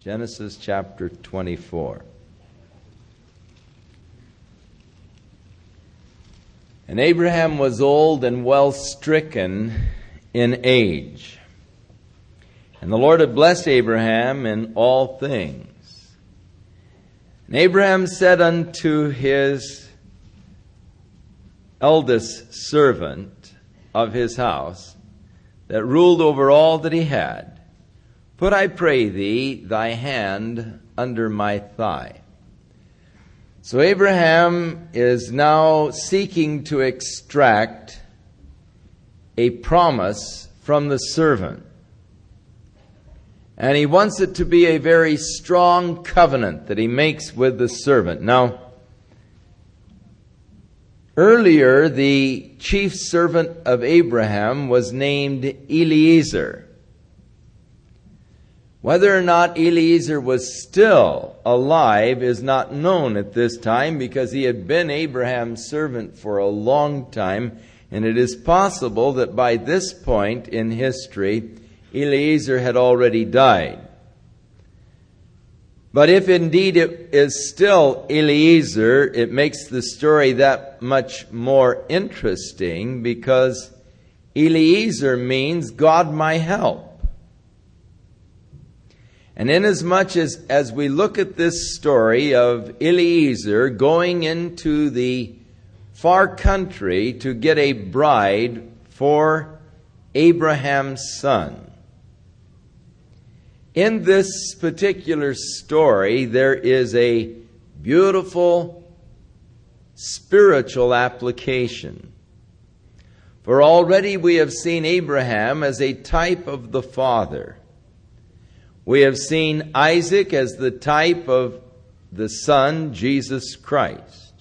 Genesis chapter 24. And Abraham was old and well stricken in age. And the Lord had blessed Abraham in all things. And Abraham said unto his eldest servant of his house that ruled over all that he had, Put, I pray thee, thy hand under my thigh. So Abraham is now seeking to extract a promise from the servant. And he wants it to be a very strong covenant that he makes with the servant. Now, earlier, the chief servant of Abraham was named Eliezer. Whether or not Eliezer was still alive is not known at this time because he had been Abraham's servant for a long time, and it is possible that by this point in history, Eliezer had already died. But if indeed it is still Eliezer, it makes the story that much more interesting because Eliezer means God my help. And inasmuch as, as we look at this story of Eliezer going into the far country to get a bride for Abraham's son, in this particular story, there is a beautiful spiritual application. For already we have seen Abraham as a type of the Father. We have seen Isaac as the type of the Son, Jesus Christ.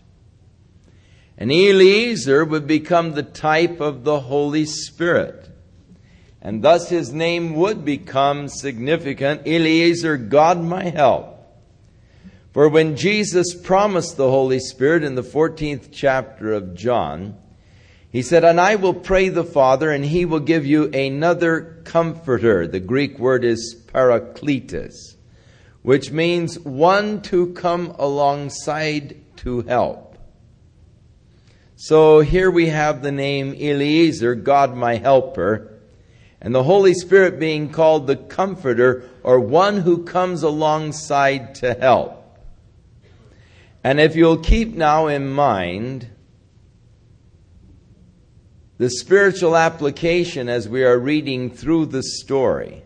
And Eliezer would become the type of the Holy Spirit. And thus his name would become significant Eliezer, God my help. For when Jesus promised the Holy Spirit in the 14th chapter of John, he said, And I will pray the Father, and he will give you another comforter. The Greek word is parakletos, which means one to come alongside to help. So here we have the name Eliezer, God my helper, and the Holy Spirit being called the comforter, or one who comes alongside to help. And if you'll keep now in mind, the spiritual application as we are reading through the story.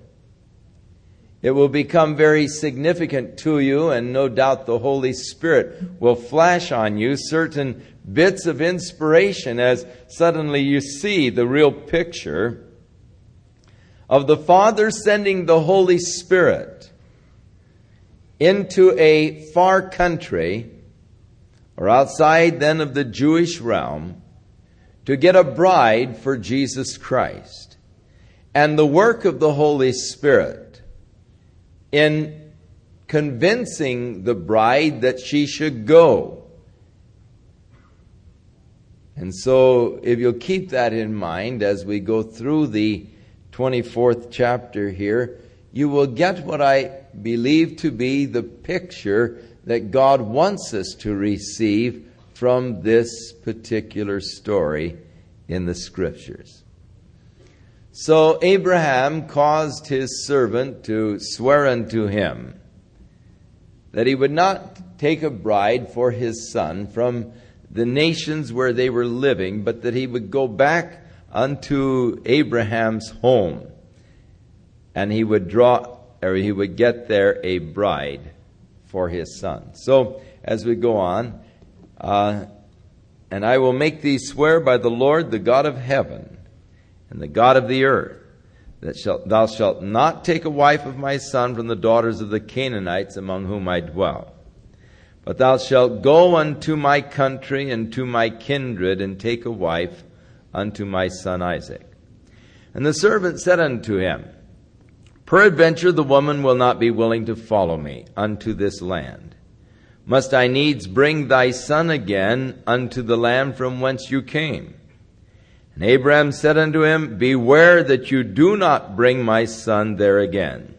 It will become very significant to you, and no doubt the Holy Spirit will flash on you certain bits of inspiration as suddenly you see the real picture of the Father sending the Holy Spirit into a far country or outside then of the Jewish realm to get a bride for Jesus Christ. And the work of the Holy Spirit in convincing the bride that she should go. And so, if you'll keep that in mind as we go through the 24th chapter here, you will get what I believe to be the picture that God wants us to receive from this particular story in the scriptures. So Abraham caused his servant to swear unto him that he would not take a bride for his son from the nations where they were living, but that he would go back unto Abraham's home and he would draw or he would get there a bride for his son. So as we go on, uh, and I will make thee swear by the Lord, the God of heaven, and the God of the earth, that shalt, thou shalt not take a wife of my son from the daughters of the Canaanites among whom I dwell. But thou shalt go unto my country and to my kindred, and take a wife unto my son Isaac. And the servant said unto him, Peradventure the woman will not be willing to follow me unto this land must I needs bring thy son again unto the land from whence you came? And Abraham said unto him, Beware that you do not bring my son there again.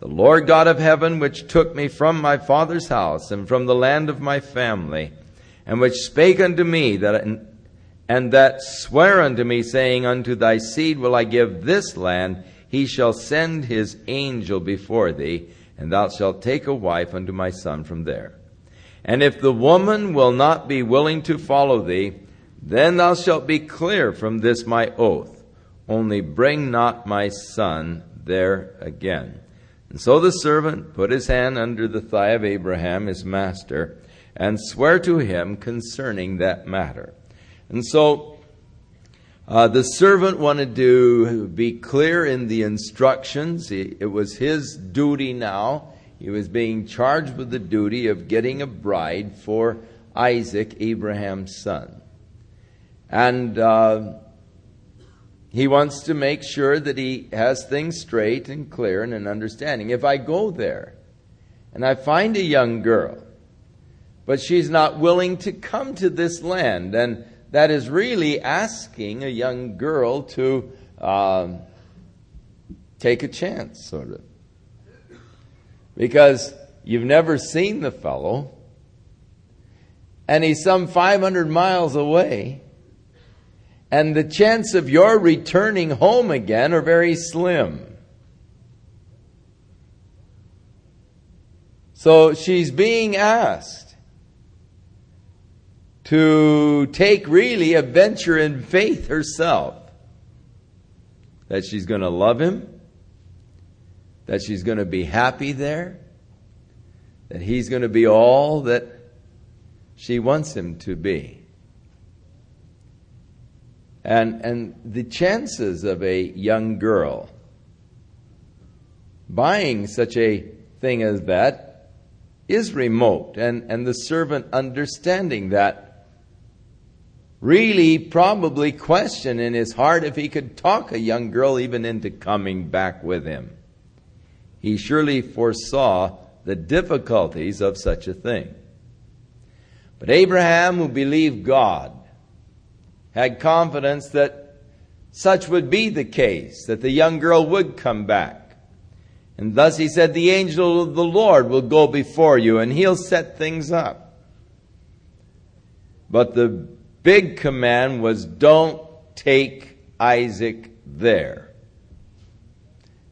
The Lord God of heaven, which took me from my father's house and from the land of my family, and which spake unto me that and that swear unto me, saying, Unto thy seed will I give this land, he shall send his angel before thee, and thou shalt take a wife unto my son from there. And if the woman will not be willing to follow thee, then thou shalt be clear from this my oath. Only bring not my son there again. And so the servant put his hand under the thigh of Abraham, his master, and sware to him concerning that matter. And so uh, the servant wanted to be clear in the instructions. He, it was his duty now. He was being charged with the duty of getting a bride for Isaac, Abraham's son. And uh, he wants to make sure that he has things straight and clear and an understanding. If I go there and I find a young girl, but she's not willing to come to this land, and that is really asking a young girl to um, take a chance, sort of. Because you've never seen the fellow, and he's some 500 miles away and the chance of your returning home again are very slim. So she's being asked to take really a venture in faith herself. That she's going to love him, that she's going to be happy there, that he's going to be all that she wants him to be. And, and the chances of a young girl buying such a thing as that is remote. And, and the servant understanding that really probably questioned in his heart if he could talk a young girl even into coming back with him. He surely foresaw the difficulties of such a thing. But Abraham, who believed God, had confidence that such would be the case, that the young girl would come back. And thus he said, The angel of the Lord will go before you and he'll set things up. But the big command was don't take Isaac there.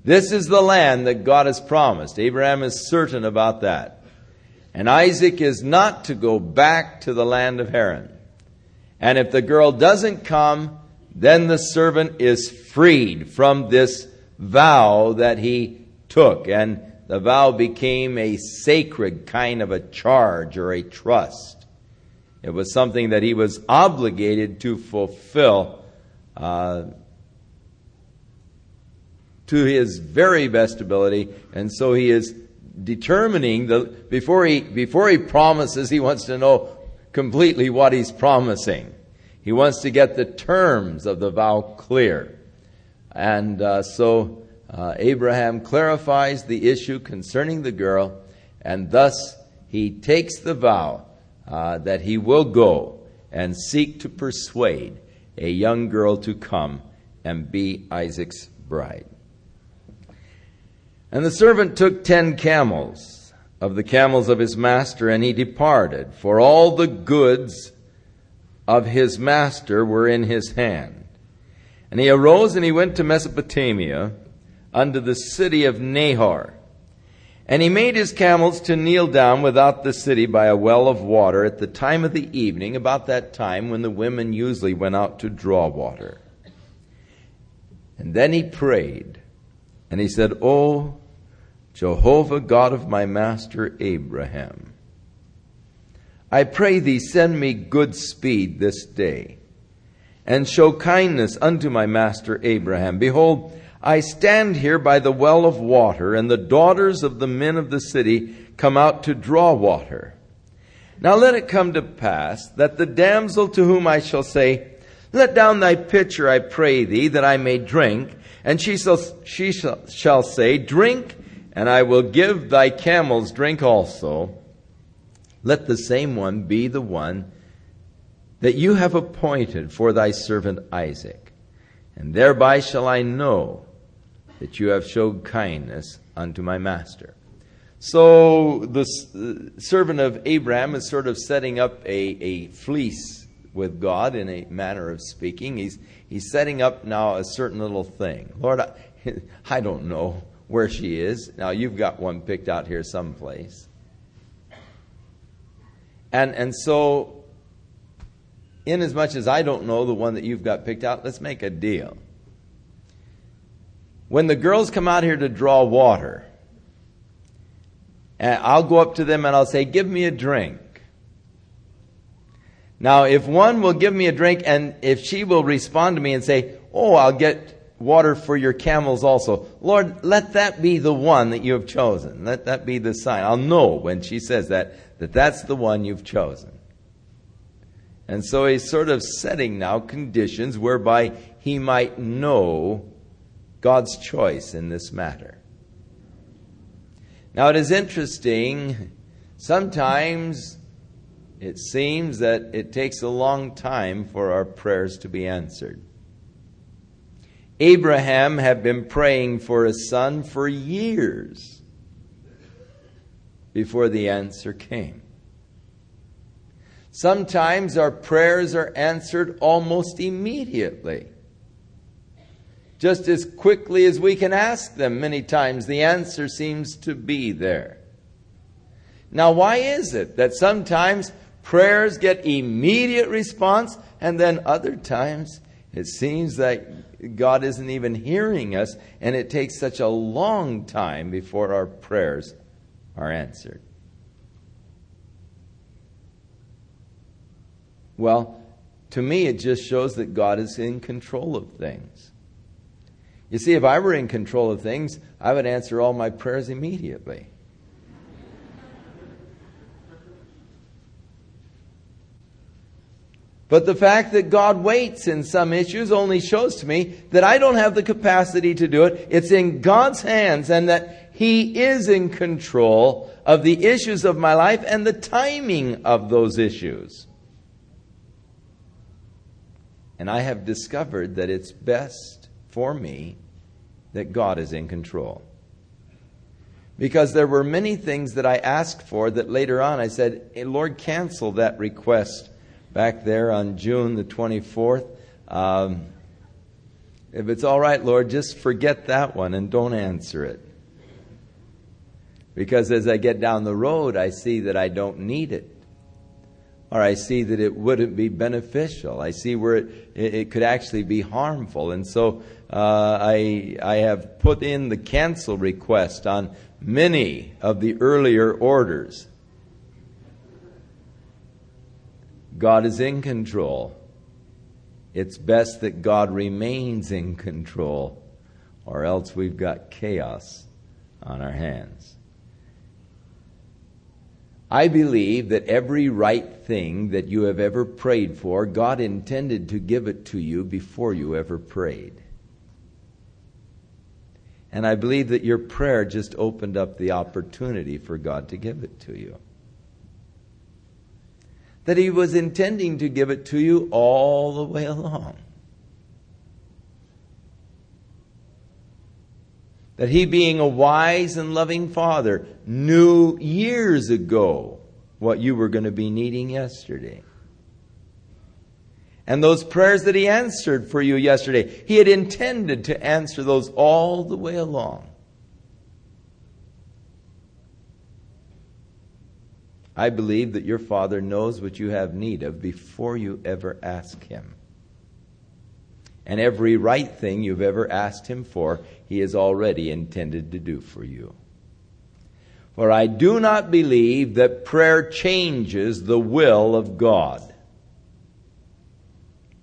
This is the land that God has promised. Abraham is certain about that. And Isaac is not to go back to the land of Haran. And if the girl doesn't come, then the servant is freed from this vow that he took. And the vow became a sacred kind of a charge or a trust. It was something that he was obligated to fulfill uh, to his very best ability. And so he is determining the before he before he promises he wants to know completely what he's promising. He wants to get the terms of the vow clear. And uh, so uh, Abraham clarifies the issue concerning the girl, and thus he takes the vow uh, that he will go and seek to persuade a young girl to come and be Isaac's bride. And the servant took ten camels of the camels of his master, and he departed, for all the goods of his master were in his hand. And he arose and he went to Mesopotamia, unto the city of Nahor. And he made his camels to kneel down without the city by a well of water at the time of the evening, about that time when the women usually went out to draw water. And then he prayed, and he said, Oh, Jehovah God of my master Abraham. I pray thee, send me good speed this day, and show kindness unto my master Abraham. Behold, I stand here by the well of water, and the daughters of the men of the city come out to draw water. Now let it come to pass that the damsel to whom I shall say, Let down thy pitcher, I pray thee, that I may drink, and she shall, she shall, shall say, Drink, and I will give thy camels drink also. Let the same one be the one that you have appointed for thy servant Isaac. And thereby shall I know that you have showed kindness unto my master. So the uh, servant of Abraham is sort of setting up a, a fleece with God in a manner of speaking. He's, he's setting up now a certain little thing. Lord, I, I don't know where she is. Now you've got one picked out here someplace. And, and so, inasmuch as I don't know the one that you've got picked out, let's make a deal. When the girls come out here to draw water, and I'll go up to them and I'll say, Give me a drink. Now, if one will give me a drink and if she will respond to me and say, Oh, I'll get water for your camels also. Lord, let that be the one that you have chosen. Let that be the sign. I'll know when she says that, that that's the one you've chosen. And so he's sort of setting now conditions whereby he might know God's choice in this matter. Now it is interesting, sometimes it seems that it takes a long time for our prayers to be answered. Abraham had been praying for a son for years before the answer came. Sometimes our prayers are answered almost immediately. Just as quickly as we can ask them, many times the answer seems to be there. Now, why is it that sometimes prayers get immediate response and then other times it seems that God isn't even hearing us, and it takes such a long time before our prayers are answered. Well, to me, it just shows that God is in control of things. You see, if I were in control of things, I would answer all my prayers immediately. But the fact that God waits in some issues only shows to me that I don't have the capacity to do it. It's in God's hands and that He is in control of the issues of my life and the timing of those issues. And I have discovered that it's best for me that God is in control. Because there were many things that I asked for that later on I said, hey, Lord, cancel that request back there on June the 24th. Um, if it's all right, Lord, just forget that one and don't answer it. Because as I get down the road, I see that I don't need it. Or I see that it wouldn't be beneficial. I see where it, it could actually be harmful. And so uh, I, I have put in the cancel request on many of the earlier orders. God is in control. It's best that God remains in control, or else we've got chaos on our hands. I believe that every right thing that you have ever prayed for, God intended to give it to you before you ever prayed. And I believe that your prayer just opened up the opportunity for God to give it to you that he was intending to give it to you all the way along. That he, being a wise and loving father, knew years ago what you were going to be needing yesterday. And those prayers that he answered for you yesterday, he had intended to answer those all the way along. I believe that your Father knows what you have need of before you ever ask Him. And every right thing you've ever asked Him for, He has already intended to do for you. For I do not believe that prayer changes the will of God.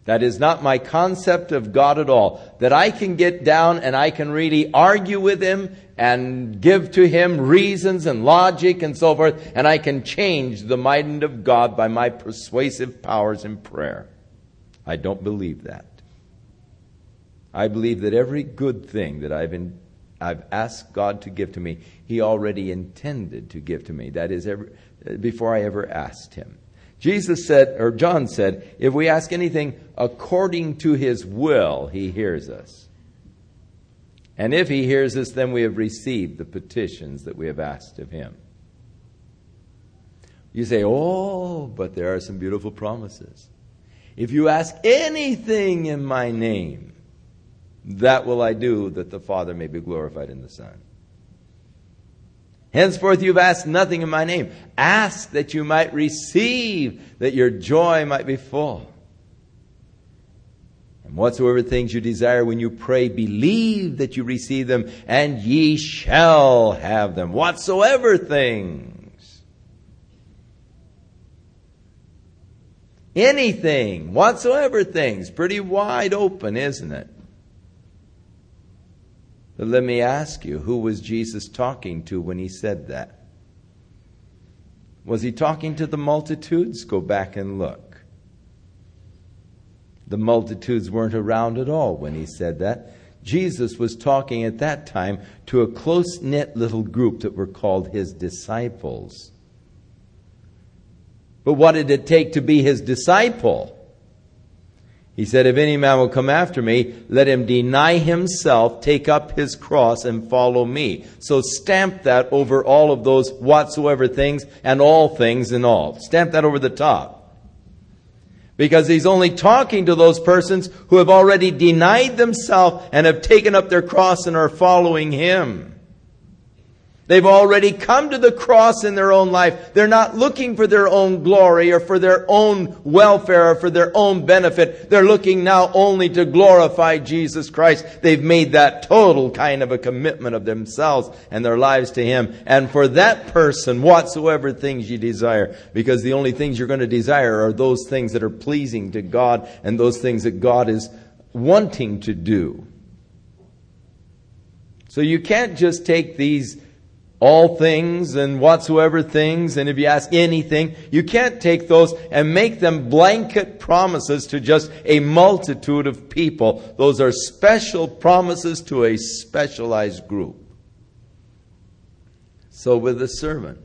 That is not my concept of God at all. That I can get down and I can really argue with Him and give to Him reasons and logic and so forth, and I can change the mind of God by my persuasive powers in prayer. I don't believe that. I believe that every good thing that I've, in, I've asked God to give to me, He already intended to give to me. That is, every, before I ever asked Him. Jesus said, or John said, if we ask anything according to his will, he hears us. And if he hears us, then we have received the petitions that we have asked of him. You say, Oh, but there are some beautiful promises. If you ask anything in my name, that will I do, that the Father may be glorified in the Son. Henceforth you've asked nothing in my name. Ask that you might receive, that your joy might be full. And whatsoever things you desire when you pray, believe that you receive them, and ye shall have them. Whatsoever things. Anything, whatsoever things. Pretty wide open, isn't it? But let me ask you, who was Jesus talking to when he said that? Was he talking to the multitudes? Go back and look. The multitudes weren't around at all when he said that. Jesus was talking at that time to a close knit little group that were called his disciples. But what did it take to be his disciple? He said, If any man will come after me, let him deny himself, take up his cross, and follow me. So stamp that over all of those whatsoever things and all things in all. Stamp that over the top. Because he's only talking to those persons who have already denied themselves and have taken up their cross and are following him. They've already come to the cross in their own life. They're not looking for their own glory or for their own welfare or for their own benefit. They're looking now only to glorify Jesus Christ. They've made that total kind of a commitment of themselves and their lives to Him. And for that person, whatsoever things you desire, because the only things you're going to desire are those things that are pleasing to God and those things that God is wanting to do. So you can't just take these all things and whatsoever things, and if you ask anything, you can't take those and make them blanket promises to just a multitude of people. Those are special promises to a specialized group. So with the servant,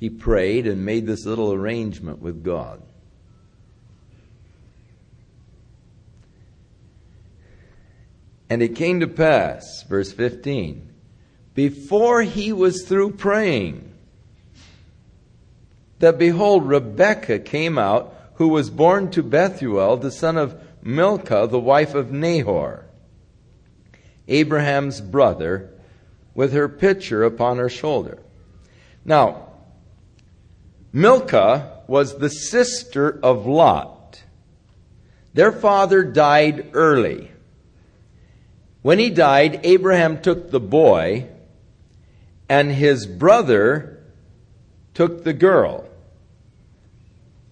he prayed and made this little arrangement with God. And it came to pass, verse 15 before he was through praying that behold, Rebekah came out, who was born to Bethuel, the son of Milcah, the wife of Nahor, Abraham's brother, with her pitcher upon her shoulder. Now, Milcah was the sister of Lot. Their father died early. When he died, Abraham took the boy and his brother took the girl.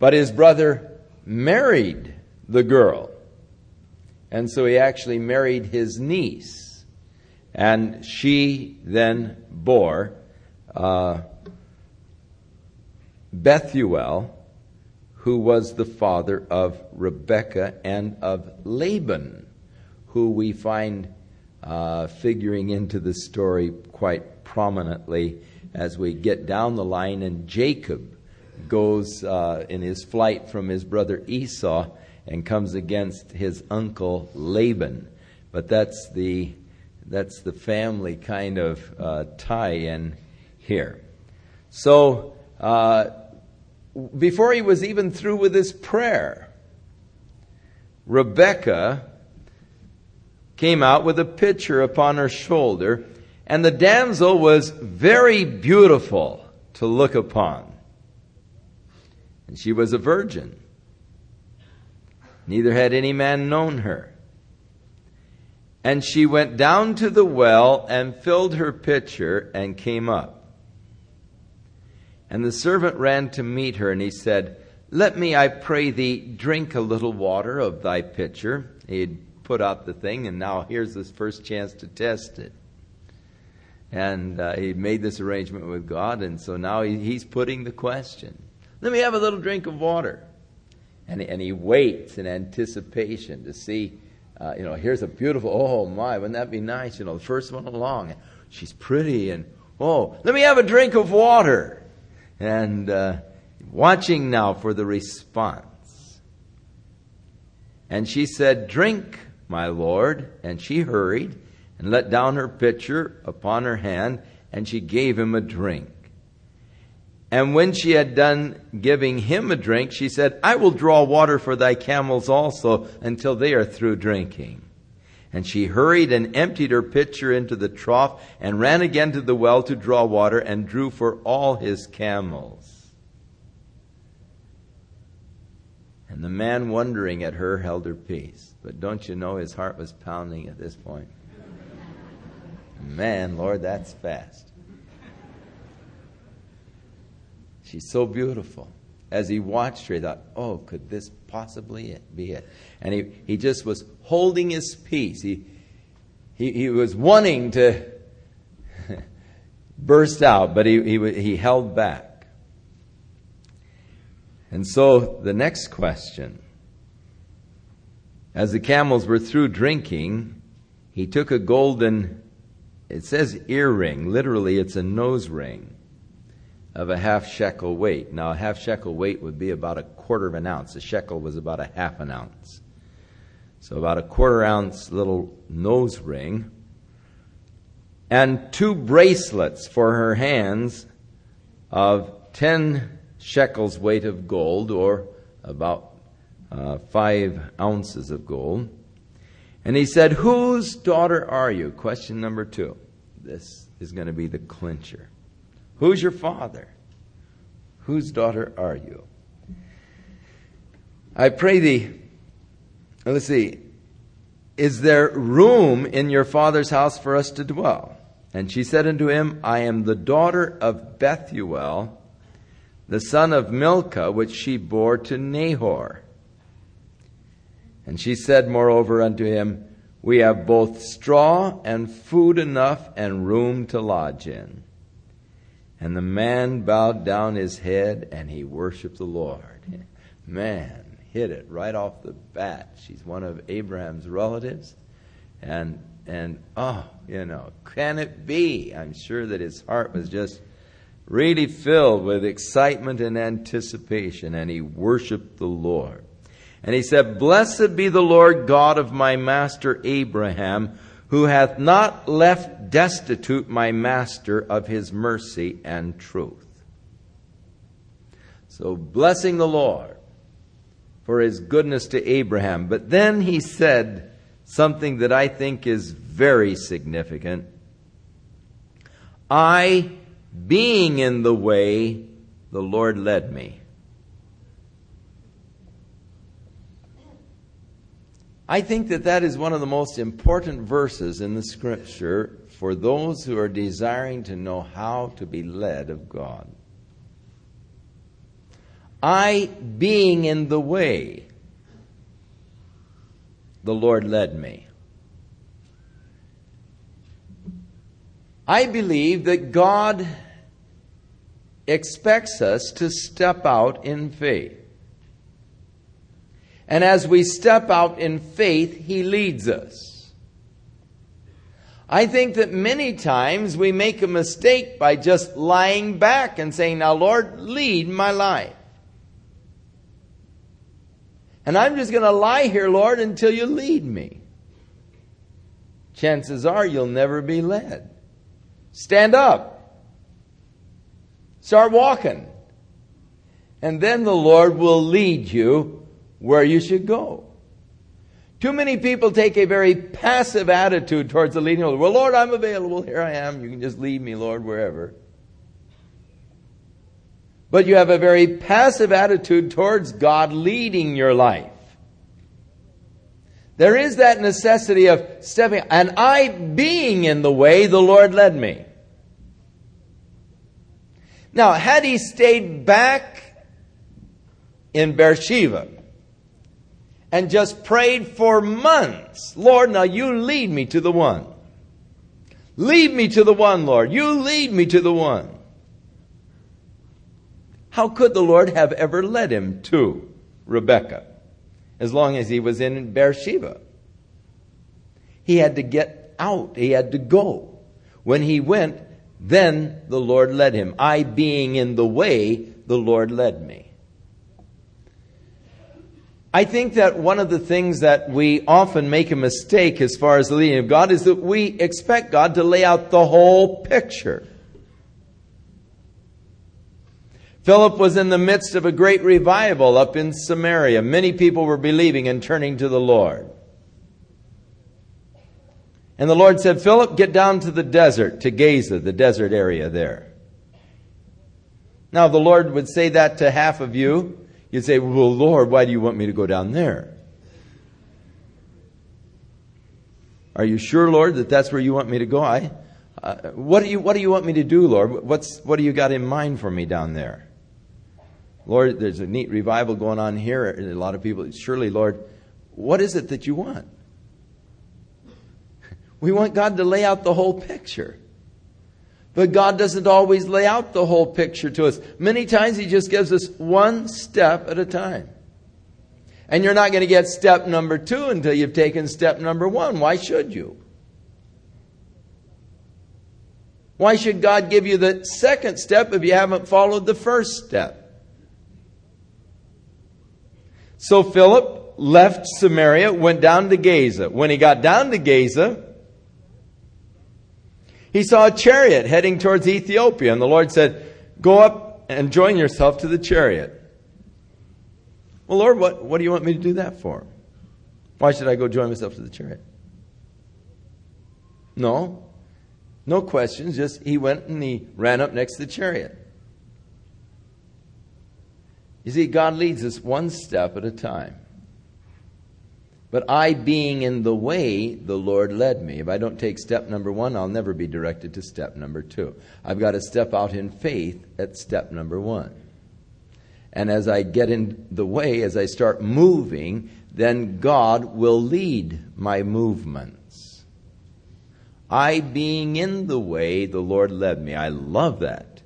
But his brother married the girl. And so he actually married his niece. And she then bore uh, Bethuel, who was the father of Rebekah and of Laban, who we find uh, figuring into the story quite prominently as we get down the line, and Jacob goes uh, in his flight from his brother Esau and comes against his uncle Laban. But that's the that's the family kind of uh, tie-in here. So uh, before he was even through with his prayer, Rebecca came out with a pitcher upon her shoulder and the damsel was very beautiful to look upon. And she was a virgin. Neither had any man known her. And she went down to the well and filled her pitcher and came up. And the servant ran to meet her, and he said, Let me, I pray thee, drink a little water of thy pitcher. He had put out the thing, and now here's his first chance to test it. And uh, he made this arrangement with God, and so now he, he's putting the question Let me have a little drink of water. And, and he waits in anticipation to see, uh, you know, here's a beautiful, oh my, wouldn't that be nice? You know, the first one along. She's pretty, and oh, let me have a drink of water. And uh, watching now for the response. And she said, Drink my Lord. And she hurried and let down her pitcher upon her hand, and she gave him a drink. And when she had done giving him a drink, she said, I will draw water for thy camels also until they are through drinking. And she hurried and emptied her pitcher into the trough and ran again to the well to draw water and drew for all his camels. And the man, wondering at her, held her peace. But don't you know his heart was pounding at this point? Man, Lord, that's fast. She's so beautiful. As he watched her, he thought, oh, could this possibly be it? And he, he just was holding his peace. He, he, he was wanting to burst out, but he, he, he held back. And so the next question as the camels were through drinking, he took a golden, it says earring, literally it's a nose ring of a half shekel weight. Now, a half shekel weight would be about a quarter of an ounce. A shekel was about a half an ounce. So, about a quarter ounce little nose ring. And two bracelets for her hands of 10 shekels weight of gold, or about uh, five ounces of gold. And he said, Whose daughter are you? Question number two. This is going to be the clincher. Who's your father? Whose daughter are you? I pray thee, let's see, is there room in your father's house for us to dwell? And she said unto him, I am the daughter of Bethuel, the son of Milcah, which she bore to Nahor. And she said, moreover, unto him, We have both straw and food enough and room to lodge in. And the man bowed down his head and he worshiped the Lord. Man, hit it right off the bat. She's one of Abraham's relatives. And, and, oh, you know, can it be? I'm sure that his heart was just really filled with excitement and anticipation, and he worshiped the Lord. And he said, Blessed be the Lord God of my master Abraham, who hath not left destitute my master of his mercy and truth. So, blessing the Lord for his goodness to Abraham. But then he said something that I think is very significant. I, being in the way, the Lord led me. I think that that is one of the most important verses in the scripture for those who are desiring to know how to be led of God. I, being in the way, the Lord led me. I believe that God expects us to step out in faith. And as we step out in faith, He leads us. I think that many times we make a mistake by just lying back and saying, Now, Lord, lead my life. And I'm just going to lie here, Lord, until you lead me. Chances are you'll never be led. Stand up. Start walking. And then the Lord will lead you where you should go. Too many people take a very passive attitude towards the leading. Well, Lord, I'm available. Here I am. You can just lead me, Lord, wherever. But you have a very passive attitude towards God leading your life. There is that necessity of stepping, and I being in the way, the Lord led me. Now, had he stayed back in Beersheba, and just prayed for months. Lord, now you lead me to the one. Lead me to the one, Lord. You lead me to the one. How could the Lord have ever led him to Rebekah as long as he was in Beersheba? He had to get out. He had to go. When he went, then the Lord led him. I being in the way, the Lord led me. I think that one of the things that we often make a mistake as far as the leading of God is that we expect God to lay out the whole picture. Philip was in the midst of a great revival up in Samaria. Many people were believing and turning to the Lord. And the Lord said, Philip, get down to the desert, to Gaza, the desert area there. Now, the Lord would say that to half of you. You'd say, Well, Lord, why do you want me to go down there? Are you sure, Lord, that that's where you want me to go? I, uh, what, do you, what do you want me to do, Lord? What's, what do you got in mind for me down there? Lord, there's a neat revival going on here. A lot of people, surely, Lord, what is it that you want? We want God to lay out the whole picture. But God doesn't always lay out the whole picture to us. Many times He just gives us one step at a time. And you're not going to get step number two until you've taken step number one. Why should you? Why should God give you the second step if you haven't followed the first step? So Philip left Samaria, went down to Gaza. When he got down to Gaza, he saw a chariot heading towards Ethiopia, and the Lord said, Go up and join yourself to the chariot. Well, Lord, what, what do you want me to do that for? Why should I go join myself to the chariot? No. No questions, just he went and he ran up next to the chariot. You see, God leads us one step at a time. But I, being in the way, the Lord led me. If I don't take step number one, I'll never be directed to step number two. I've got to step out in faith at step number one. And as I get in the way, as I start moving, then God will lead my movements. I, being in the way, the Lord led me. I love that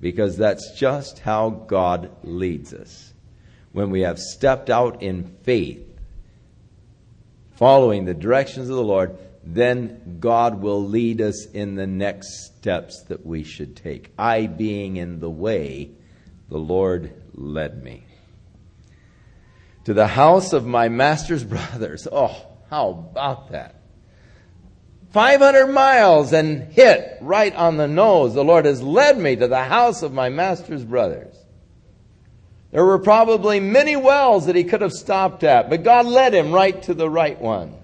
because that's just how God leads us. When we have stepped out in faith, following the directions of the Lord, then God will lead us in the next steps that we should take. I being in the way, the Lord led me. To the house of my master's brothers. Oh, how about that? 500 miles and hit right on the nose. The Lord has led me to the house of my master's brothers. There were probably many wells that he could have stopped at, but God led him right to the right one.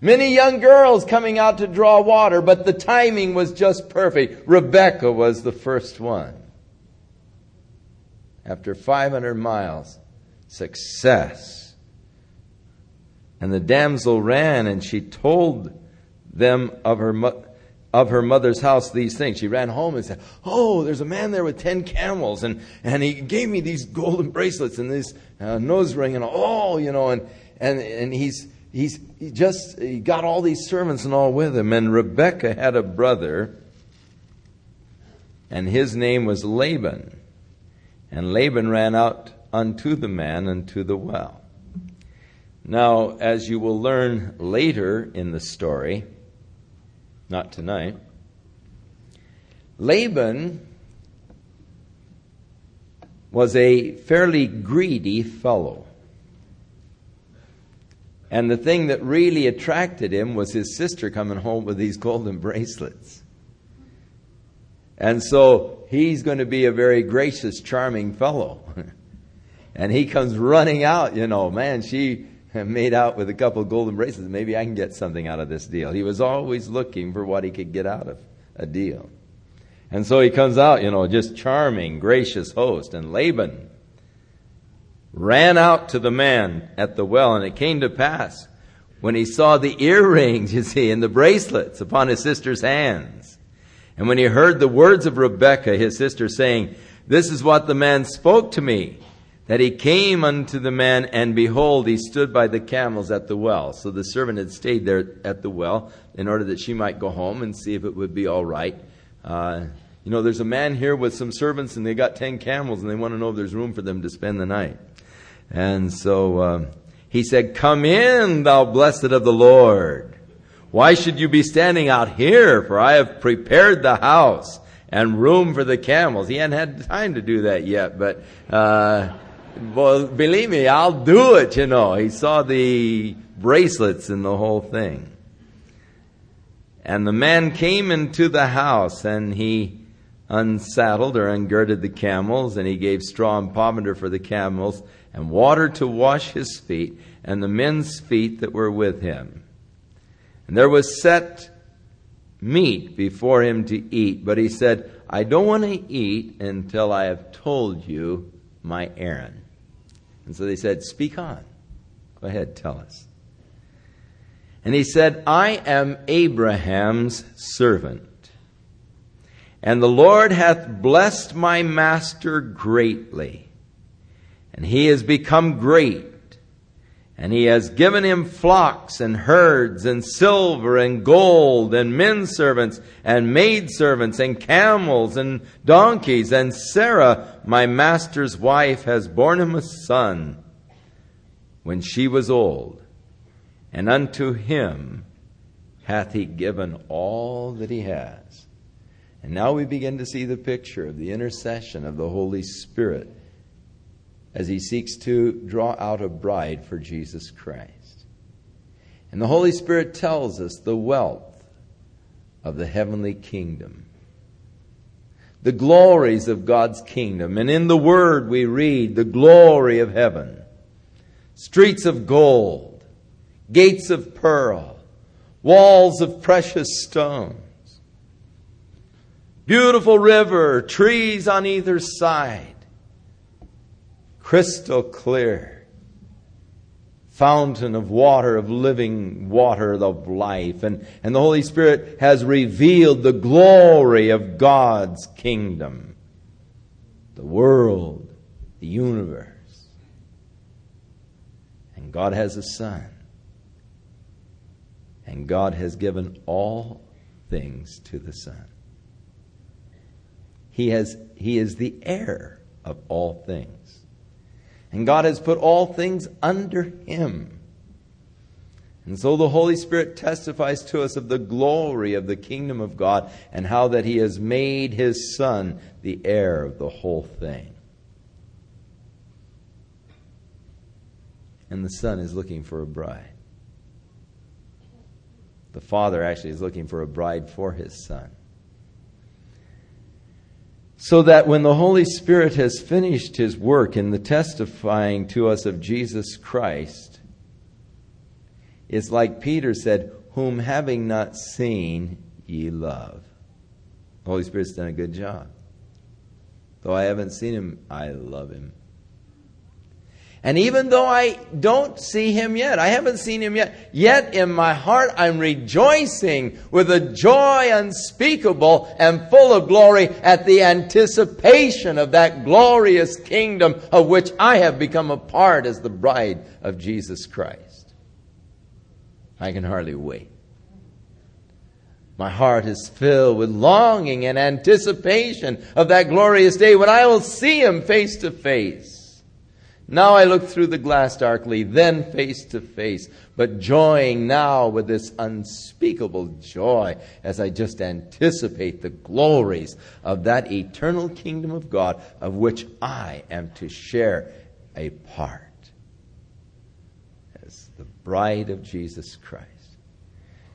Many young girls coming out to draw water, but the timing was just perfect. Rebecca was the first one. After 500 miles, success. And the damsel ran and she told them of her, of her mother's house these things. She ran home and said, Oh, there's a man there with 10 camels, and, and he gave me these golden bracelets and this uh, nose ring, and oh, you know, and, and, and he's, he's he just he got all these servants and all with him. And Rebekah had a brother, and his name was Laban. And Laban ran out unto the man unto the well. Now, as you will learn later in the story, not tonight, Laban was a fairly greedy fellow. And the thing that really attracted him was his sister coming home with these golden bracelets. And so he's going to be a very gracious, charming fellow. and he comes running out, you know, man, she made out with a couple of golden bracelets. Maybe I can get something out of this deal. He was always looking for what he could get out of a deal. And so he comes out, you know, just charming, gracious host. And Laban ran out to the man at the well, and it came to pass when he saw the earrings, you see, and the bracelets upon his sister's hands. And when he heard the words of Rebekah, his sister, saying, This is what the man spoke to me that he came unto the man, and behold, he stood by the camels at the well. So the servant had stayed there at the well in order that she might go home and see if it would be all right. Uh, you know, there's a man here with some servants, and they got ten camels, and they want to know if there's room for them to spend the night. And so um, he said, Come in, thou blessed of the Lord. Why should you be standing out here? For I have prepared the house and room for the camels. He hadn't had time to do that yet, but. Uh, well, believe me, I'll do it, you know. He saw the bracelets and the whole thing. And the man came into the house and he unsaddled or ungirded the camels and he gave straw and provender for the camels and water to wash his feet and the men's feet that were with him. And there was set meat before him to eat, but he said, I don't want to eat until I have told you my errand. And so they said, Speak on. Go ahead, tell us. And he said, I am Abraham's servant. And the Lord hath blessed my master greatly. And he has become great and he has given him flocks and herds and silver and gold and men servants and maid servants and camels and donkeys. And Sarah, my master's wife, has borne him a son when she was old. And unto him hath he given all that he has. And now we begin to see the picture of the intercession of the Holy Spirit as he seeks to draw out a bride for Jesus Christ. And the Holy Spirit tells us the wealth of the heavenly kingdom, the glories of God's kingdom. And in the Word we read the glory of heaven, streets of gold, gates of pearl, walls of precious stones. Beautiful river, trees on either side crystal clear fountain of water, of living water of life. And, and the Holy Spirit has revealed the glory of God's kingdom, the world, the universe. And God has a Son. And God has given all things to the Son. He, has, he is the heir of all things. And God has put all things under him. And so the Holy Spirit testifies to us of the glory of the kingdom of God and how that he has made his son the heir of the whole thing. And the son is looking for a bride. The father actually is looking for a bride for his son so that when the Holy Spirit has finished his work in the testifying to us of Jesus Christ, it's like Peter said, Whom having not seen, ye love. The Holy Spirit's done a good job. Though I haven't seen him, I love him. And even though I don't see him yet, I haven't seen him yet, yet in my heart I'm rejoicing with a joy unspeakable and full of glory at the anticipation of that glorious kingdom of which I have become a part as the bride of Jesus Christ. I can hardly wait. My heart is filled with longing and anticipation of that glorious day when I will see him face to face. Now I look through the glass darkly, then face to face, but joying now with this unspeakable joy as I just anticipate the glories of that eternal kingdom of God of which I am to share a part as the bride of Jesus Christ.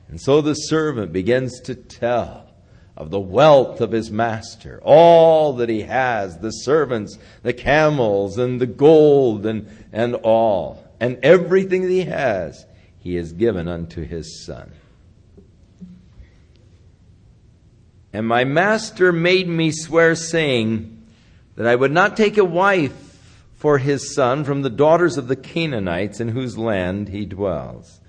And so the servant begins to tell of the wealth of his master, all that he has, the servants, the camels, and the gold, and, and all. And everything that he has, he has given unto his son. And my master made me swear, saying, that I would not take a wife for his son from the daughters of the Canaanites in whose land he dwells,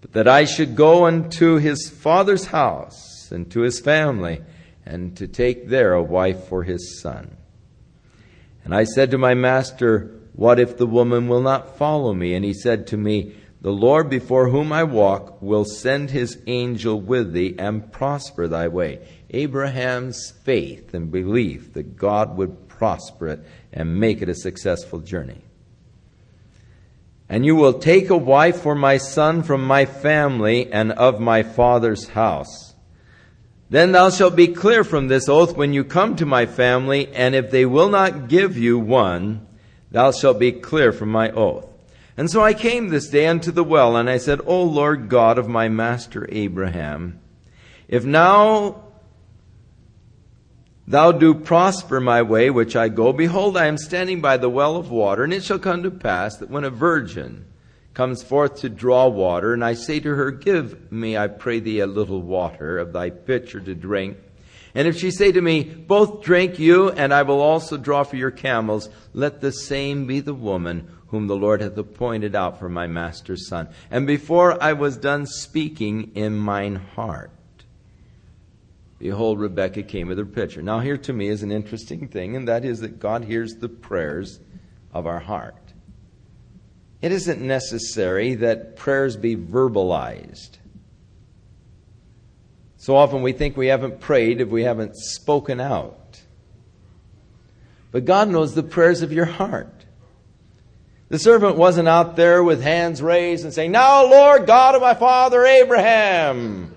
but that I should go unto his father's house and to his family, and to take there a wife for his son. And I said to my master, What if the woman will not follow me? And he said to me, The Lord before whom I walk will send his angel with thee and prosper thy way. Abraham's faith and belief that God would prosper it and make it a successful journey. And you will take a wife for my son from my family and of my father's house. Then thou shalt be clear from this oath when you come to my family, and if they will not give you one, thou shalt be clear from my oath. And so I came this day unto the well, and I said, O Lord God of my master Abraham, if now thou do prosper my way which I go, behold, I am standing by the well of water, and it shall come to pass that when a virgin comes forth to draw water, and I say to her, Give me, I pray thee, a little water of thy pitcher to drink. And if she say to me, Both drink you, and I will also draw for your camels, let the same be the woman whom the Lord hath appointed out for my master's son. And before I was done speaking in mine heart, behold, Rebekah came with her pitcher. Now, here to me is an interesting thing, and that is that God hears the prayers of our heart. It isn't necessary that prayers be verbalized. So often we think we haven't prayed if we haven't spoken out. But God knows the prayers of your heart. The servant wasn't out there with hands raised and saying, Now, Lord God of my father Abraham.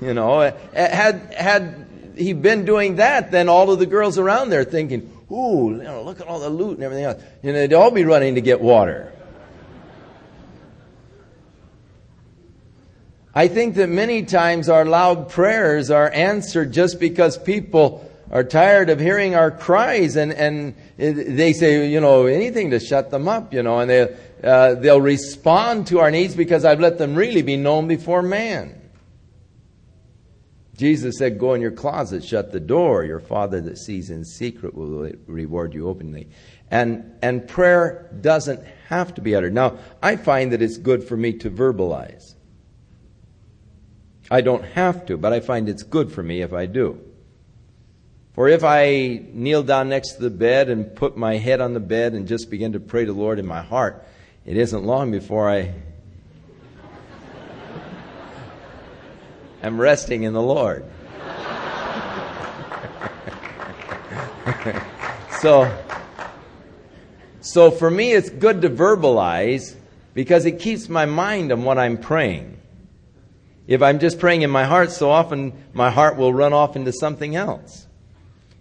You know, had, had he been doing that, then all of the girls around there thinking, Ooh, you know, look at all the loot and everything else. You know, they'd all be running to get water. I think that many times our loud prayers are answered just because people are tired of hearing our cries and, and they say, you know, anything to shut them up, you know, and they, uh, they'll respond to our needs because I've let them really be known before man. Jesus said, Go in your closet, shut the door. Your Father that sees in secret will reward you openly. And, and prayer doesn't have to be uttered. Now, I find that it's good for me to verbalize. I don't have to, but I find it's good for me if I do. For if I kneel down next to the bed and put my head on the bed and just begin to pray to the Lord in my heart, it isn't long before I am resting in the Lord. so, so for me, it's good to verbalize because it keeps my mind on what I'm praying. If I'm just praying in my heart, so often my heart will run off into something else.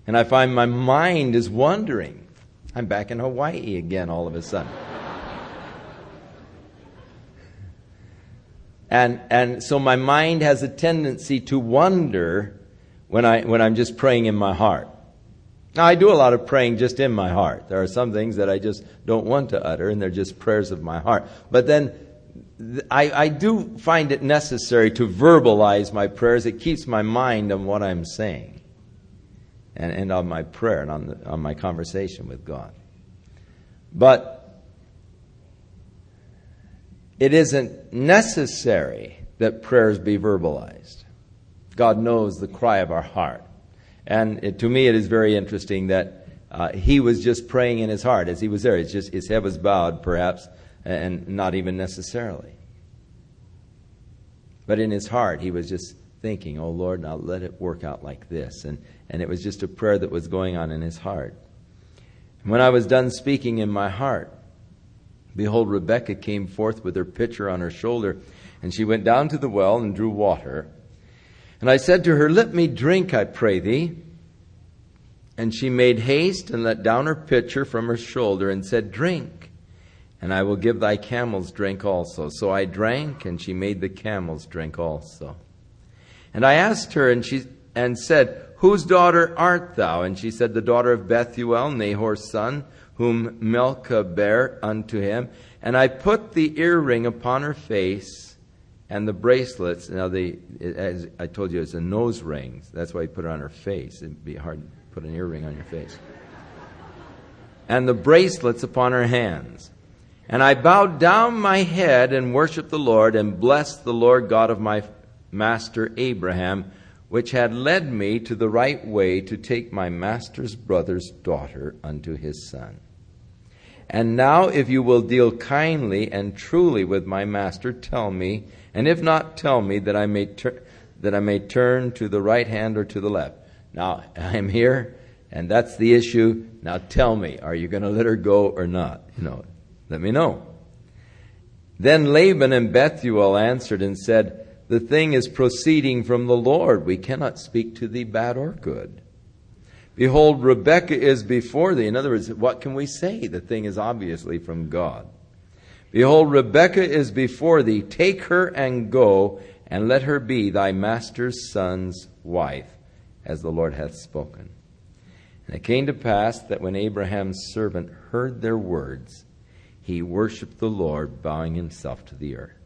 And I find my mind is wandering. I'm back in Hawaii again all of a sudden. and, and so my mind has a tendency to wander when, I, when I'm just praying in my heart. Now, I do a lot of praying just in my heart. There are some things that I just don't want to utter, and they're just prayers of my heart. But then I, I do find it necessary to verbalize my prayers. It keeps my mind on what I'm saying and, and on my prayer and on, the, on my conversation with God. But it isn't necessary that prayers be verbalized. God knows the cry of our heart. And it, to me, it is very interesting that uh, he was just praying in his heart as he was there. It's just his head was bowed, perhaps, and not even necessarily. But in his heart, he was just thinking, Oh Lord, now let it work out like this. And, and it was just a prayer that was going on in his heart. And when I was done speaking in my heart, behold, Rebekah came forth with her pitcher on her shoulder, and she went down to the well and drew water. And I said to her, Let me drink, I pray thee. And she made haste and let down her pitcher from her shoulder and said, Drink and I will give thy camels drink also. So I drank, and she made the camels drink also. And I asked her, and she and said, Whose daughter art thou? And she said, The daughter of Bethuel, Nahor's son, whom Milcah bare unto him. And I put the earring upon her face and the bracelets. Now, the as I told you, it's a nose ring. That's why you put it on her face. It'd be hard to put an earring on your face. And the bracelets upon her hands. And I bowed down my head and worshiped the Lord and blessed the Lord God of my master Abraham, which had led me to the right way to take my master's brother's daughter unto his son. And now, if you will deal kindly and truly with my master, tell me, and if not, tell me that I may tur- that I may turn to the right hand or to the left. Now, I'm here, and that's the issue. Now, tell me, are you going to let her go or not? You know, let me know. Then Laban and Bethuel answered and said, The thing is proceeding from the Lord. We cannot speak to thee bad or good. Behold, Rebekah is before thee. In other words, what can we say? The thing is obviously from God. Behold, Rebekah is before thee. Take her and go, and let her be thy master's son's wife, as the Lord hath spoken. And it came to pass that when Abraham's servant heard their words, he worshipped the Lord, bowing himself to the earth.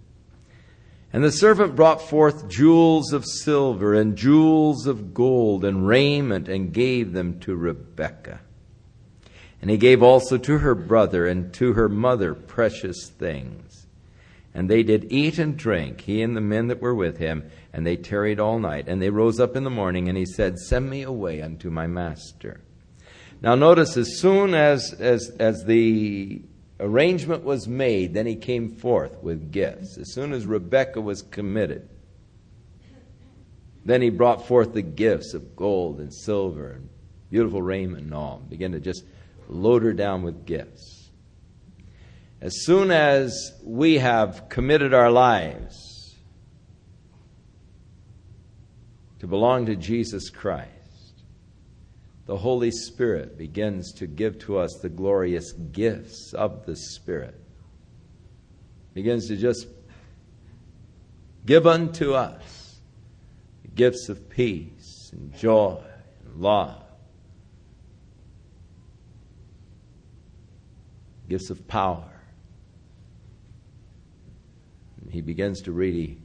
And the servant brought forth jewels of silver and jewels of gold and raiment and gave them to Rebekah. And he gave also to her brother and to her mother precious things. And they did eat and drink, he and the men that were with him, and they tarried all night. And they rose up in the morning, and he said, Send me away unto my master. Now notice, as soon as, as, as the arrangement was made, then he came forth with gifts. As soon as Rebekah was committed, then he brought forth the gifts of gold and silver and beautiful raiment and all. Began to just load her down with gifts. As soon as we have committed our lives to belong to Jesus Christ, the Holy Spirit begins to give to us the glorious gifts of the Spirit. Begins to just give unto us gifts of peace and joy and love, gifts of power. He begins to really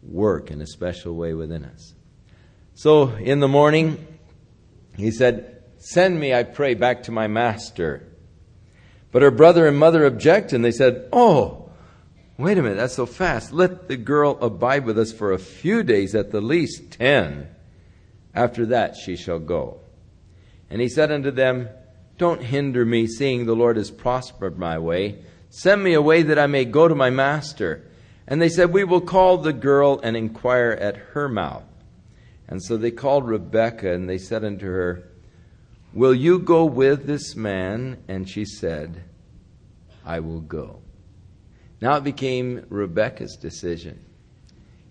work in a special way within us. So in the morning, he said, Send me, I pray, back to my master. But her brother and mother objected, and they said, Oh, wait a minute, that's so fast. Let the girl abide with us for a few days, at the least ten. After that she shall go. And he said unto them, Don't hinder me, seeing the Lord has prospered my way. Send me away that I may go to my master. And they said, We will call the girl and inquire at her mouth. And so they called Rebekah and they said unto her, Will you go with this man? And she said, I will go. Now it became Rebekah's decision.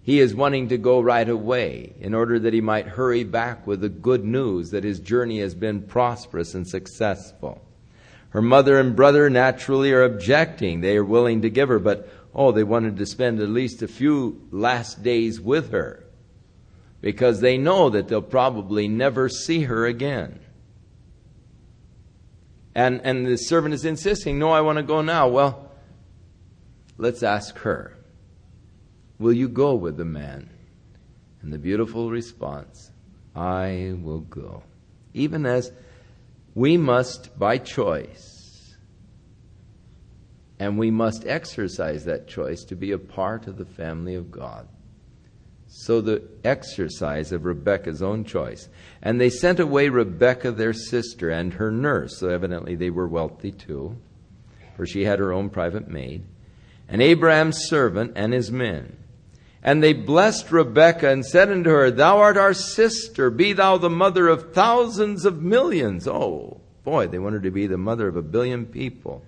He is wanting to go right away in order that he might hurry back with the good news that his journey has been prosperous and successful. Her mother and brother naturally are objecting. They are willing to give her, but oh, they wanted to spend at least a few last days with her because they know that they'll probably never see her again. And, and the servant is insisting, No, I want to go now. Well, let's ask her, Will you go with the man? And the beautiful response, I will go. Even as we must, by choice, and we must exercise that choice to be a part of the family of God. So the exercise of Rebekah's own choice. And they sent away Rebekah, their sister, and her nurse. So evidently they were wealthy too, for she had her own private maid, and Abraham's servant and his men. And they blessed Rebekah and said unto her, Thou art our sister, be thou the mother of thousands of millions. Oh, boy, they wanted to be the mother of a billion people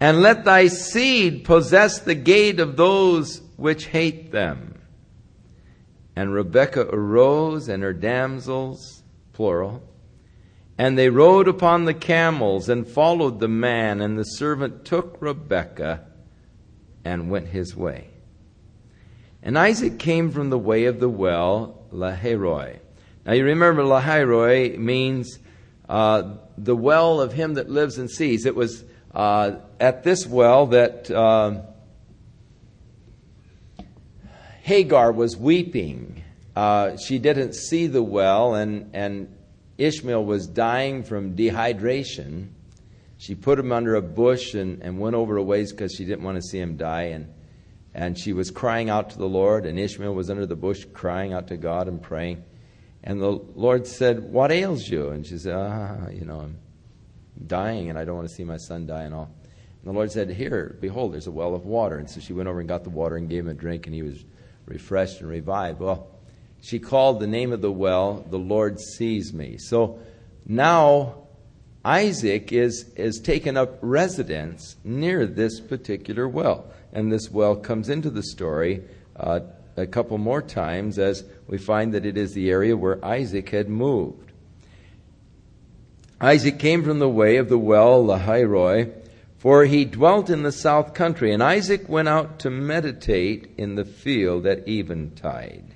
and let thy seed possess the gate of those which hate them. And Rebekah arose and her damsels, plural, and they rode upon the camels and followed the man, and the servant took Rebekah and went his way. And Isaac came from the way of the well, Lahairoi. Now you remember Lahairoi means uh, the well of him that lives and sees. It was uh, at this well that uh, Hagar was weeping. Uh, she didn't see the well, and, and Ishmael was dying from dehydration. She put him under a bush and, and went over a ways because she didn't want to see him die. And, and she was crying out to the Lord, and Ishmael was under the bush crying out to God and praying. And the Lord said, What ails you? And she said, Ah, you know, I'm dying and I don't want to see my son die and all. And the Lord said, Here, behold, there's a well of water. And so she went over and got the water and gave him a drink, and he was refreshed and revived. Well, she called the name of the well, The Lord Sees Me. So now Isaac is, is taken up residence near this particular well. And this well comes into the story uh, a couple more times as we find that it is the area where Isaac had moved. Isaac came from the way of the well Lahairoi, for he dwelt in the south country, and Isaac went out to meditate in the field at eventide.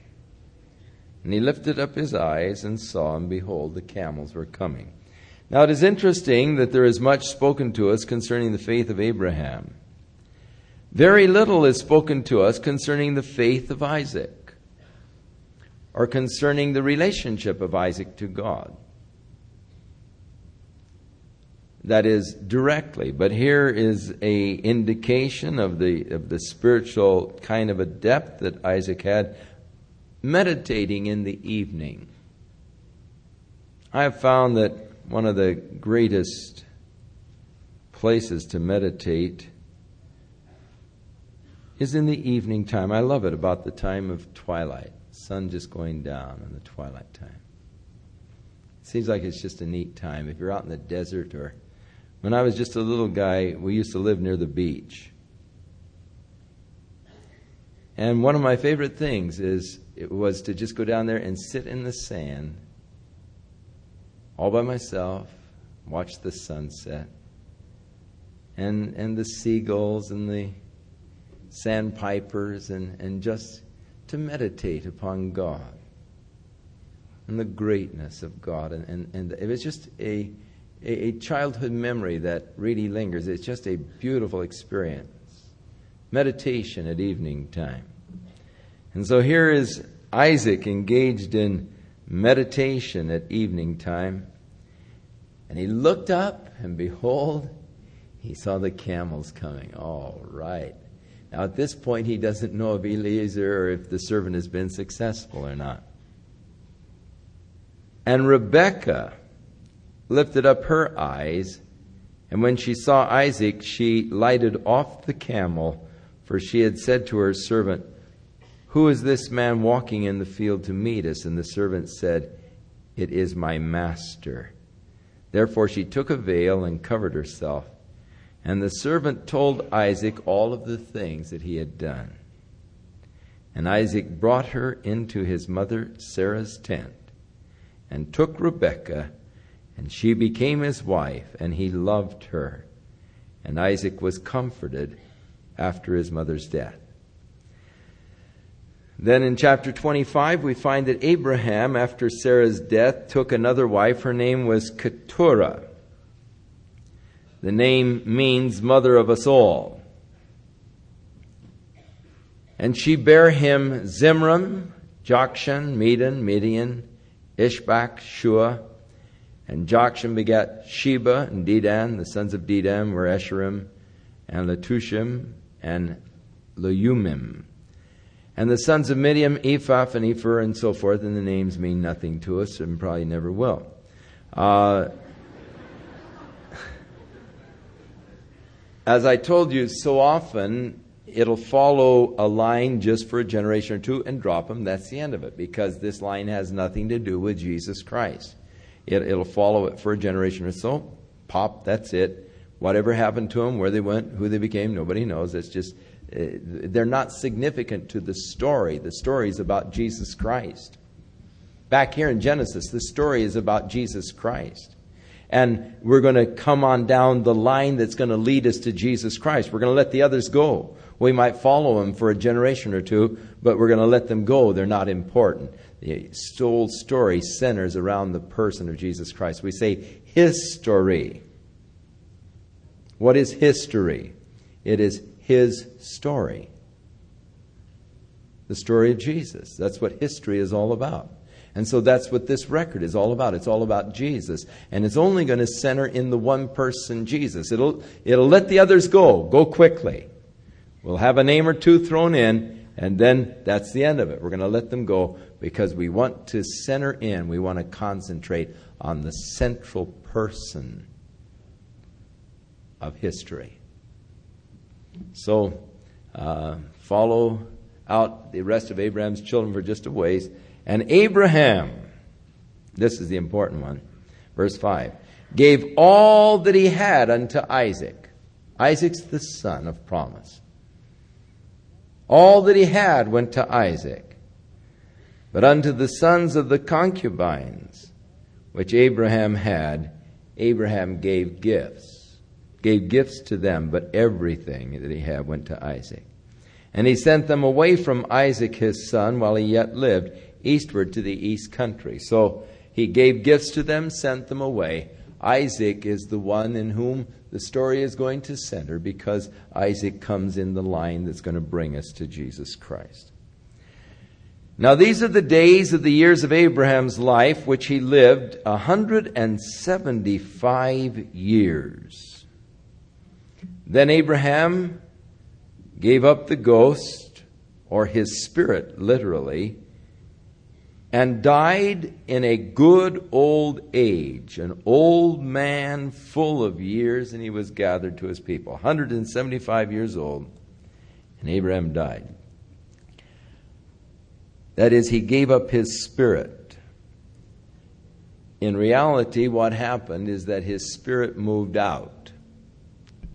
And he lifted up his eyes and saw, and behold, the camels were coming. Now it is interesting that there is much spoken to us concerning the faith of Abraham. Very little is spoken to us concerning the faith of Isaac or concerning the relationship of Isaac to God. That is directly, but here is a indication of the of the spiritual kind of a depth that Isaac had meditating in the evening. I have found that one of the greatest places to meditate is in the evening time. I love it about the time of twilight, sun just going down in the twilight time. It seems like it's just a neat time. If you're out in the desert or when I was just a little guy, we used to live near the beach. And one of my favorite things is it was to just go down there and sit in the sand all by myself, watch the sunset. And and the seagulls and the sandpipers and, and just to meditate upon God and the greatness of God. And, and, and it was just a, a, a childhood memory that really lingers. It's just a beautiful experience. Meditation at evening time. And so here is Isaac engaged in meditation at evening time. And he looked up, and behold, he saw the camels coming. All right. Now, at this point, he doesn't know if Eliezer or if the servant has been successful or not. And Rebekah lifted up her eyes, and when she saw Isaac, she lighted off the camel, for she had said to her servant, Who is this man walking in the field to meet us? And the servant said, It is my master. Therefore she took a veil and covered herself. And the servant told Isaac all of the things that he had done. And Isaac brought her into his mother Sarah's tent and took Rebekah, and she became his wife, and he loved her. And Isaac was comforted after his mother's death. Then in chapter 25, we find that Abraham, after Sarah's death, took another wife. Her name was Keturah. The name means mother of us all. And she bare him Zimram, Jokshan, Medan, Midian, Ishbak, Shua. And Jokshan begat Sheba and Dedan. The sons of Dedan were Esherim and Letushim and Leummim. And the sons of Midian, Ephah and Epher, and so forth, and the names mean nothing to us and probably never will. Uh, as I told you so often, it'll follow a line just for a generation or two and drop them. That's the end of it because this line has nothing to do with Jesus Christ. It, will follow it for a generation or so. Pop, that's it. Whatever happened to them, where they went, who they became, nobody knows. It's just, uh, they're not significant to the story. The story is about Jesus Christ. Back here in Genesis, the story is about Jesus Christ and we're going to come on down the line that's going to lead us to Jesus Christ. We're going to let the others go. We might follow them for a generation or two, but we're going to let them go. They're not important. The whole story centers around the person of Jesus Christ. We say history. What is history? It is his story. The story of Jesus. That's what history is all about. And so that's what this record is all about. It's all about Jesus. And it's only going to center in the one person, Jesus. It'll, it'll let the others go, go quickly. We'll have a name or two thrown in, and then that's the end of it. We're going to let them go because we want to center in, we want to concentrate on the central person of history. So, uh, follow out the rest of Abraham's children for just a ways. And Abraham, this is the important one, verse 5, gave all that he had unto Isaac. Isaac's the son of promise. All that he had went to Isaac. But unto the sons of the concubines, which Abraham had, Abraham gave gifts. Gave gifts to them, but everything that he had went to Isaac. And he sent them away from Isaac his son while he yet lived, eastward to the east country. So he gave gifts to them, sent them away. Isaac is the one in whom the story is going to center because Isaac comes in the line that's going to bring us to Jesus Christ. Now, these are the days of the years of Abraham's life, which he lived 175 years. Then Abraham gave up the ghost, or his spirit, literally, and died in a good old age, an old man full of years, and he was gathered to his people. 175 years old, and Abraham died. That is, he gave up his spirit. In reality, what happened is that his spirit moved out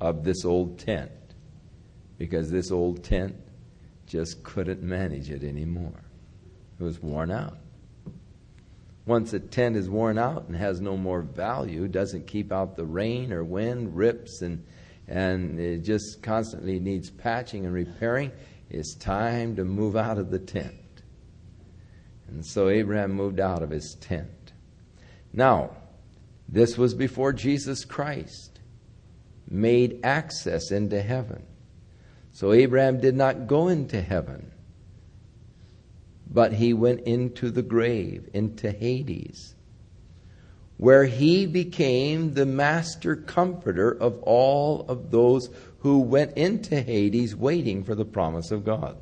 of this old tent because this old tent just couldn't manage it anymore. It was worn out. Once a tent is worn out and has no more value, doesn't keep out the rain or wind, rips and and it just constantly needs patching and repairing, it's time to move out of the tent. And so Abraham moved out of his tent. Now, this was before Jesus Christ made access into heaven. So Abraham did not go into heaven but he went into the grave, into Hades, where he became the master comforter of all of those who went into Hades waiting for the promise of God.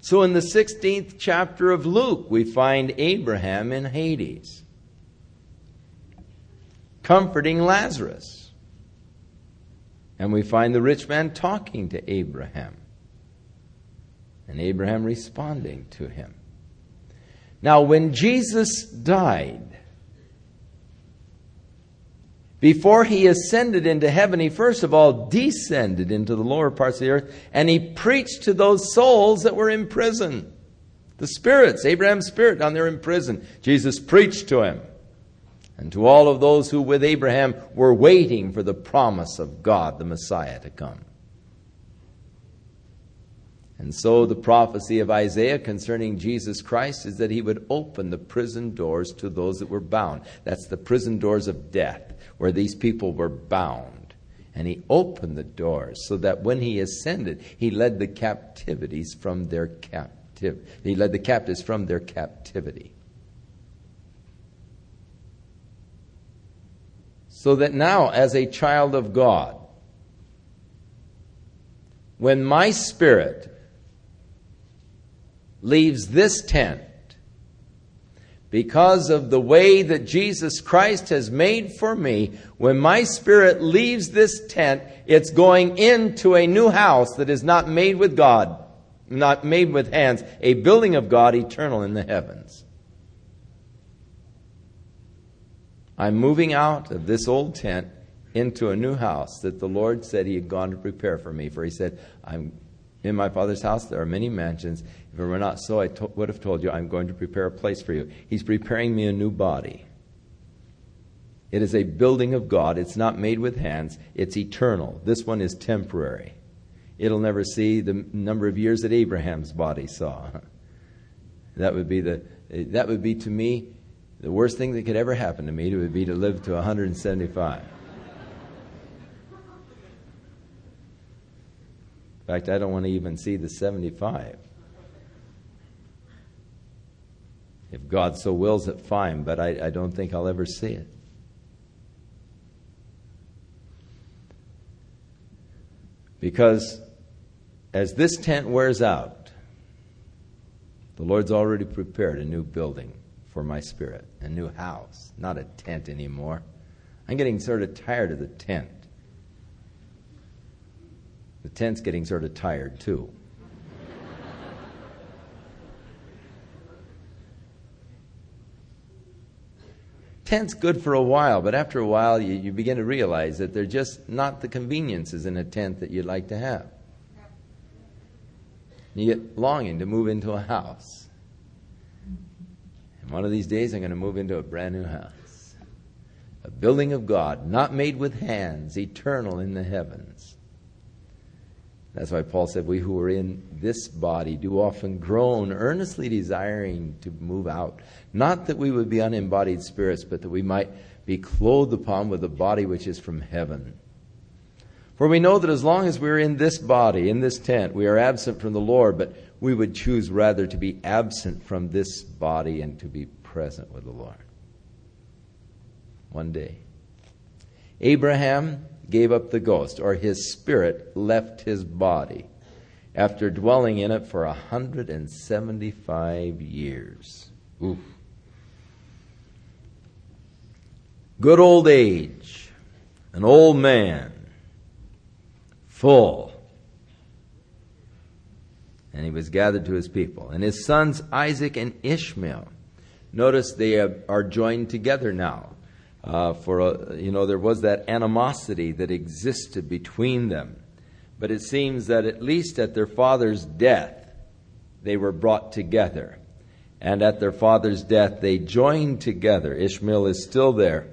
So in the 16th chapter of Luke, we find Abraham in Hades, comforting Lazarus. And we find the rich man talking to Abraham and Abraham responding to him. Now, when Jesus died, before he ascended into heaven, he first of all descended into the lower parts of the earth and he preached to those souls that were in prison. The spirits, Abraham's spirit down there in prison. Jesus preached to him and to all of those who with Abraham were waiting for the promise of God, the Messiah, to come. And so the prophecy of Isaiah concerning Jesus Christ is that he would open the prison doors to those that were bound. That's the prison doors of death, where these people were bound. And he opened the doors so that when he ascended, he led the captivities from their captivity. He led the captives from their captivity. So that now, as a child of God, when my spirit leaves this tent because of the way that Jesus Christ has made for me, when my spirit leaves this tent, it's going into a new house that is not made with God, not made with hands, a building of God eternal in the heavens. I'm moving out of this old tent into a new house that the Lord said He had gone to prepare for me. For He said, I'm in my Father's house there are many mansions. If it were not so, I to- would have told you, I'm going to prepare a place for you. He's preparing me a new body. It is a building of God. It's not made with hands, it's eternal. This one is temporary. It'll never see the number of years that Abraham's body saw. That would be the that would be to me the worst thing that could ever happen to me It would be to live to 175. In fact, I don't want to even see the 75. If God so wills it, fine, but I, I don't think I'll ever see it. Because as this tent wears out, the Lord's already prepared a new building for my spirit, a new house, not a tent anymore. I'm getting sort of tired of the tent. The tent's getting sort of tired too. Tent's good for a while, but after a while you, you begin to realize that they're just not the conveniences in a tent that you'd like to have. You get longing to move into a house. And one of these days, I'm going to move into a brand new house. A building of God, not made with hands, eternal in the heavens. That's why Paul said, We who are in this body do often groan, earnestly desiring to move out. Not that we would be unembodied spirits, but that we might be clothed upon with a body which is from heaven. For we know that as long as we're in this body, in this tent, we are absent from the Lord, but we would choose rather to be absent from this body and to be present with the Lord. One day. Abraham gave up the ghost, or his spirit left his body after dwelling in it for 175 years. Oof. Good old age, an old man, full. And he was gathered to his people. And his sons Isaac and Ishmael. Notice they are joined together now. Uh, for a, you know there was that animosity that existed between them, but it seems that at least at their father's death, they were brought together, and at their father's death they joined together. Ishmael is still there,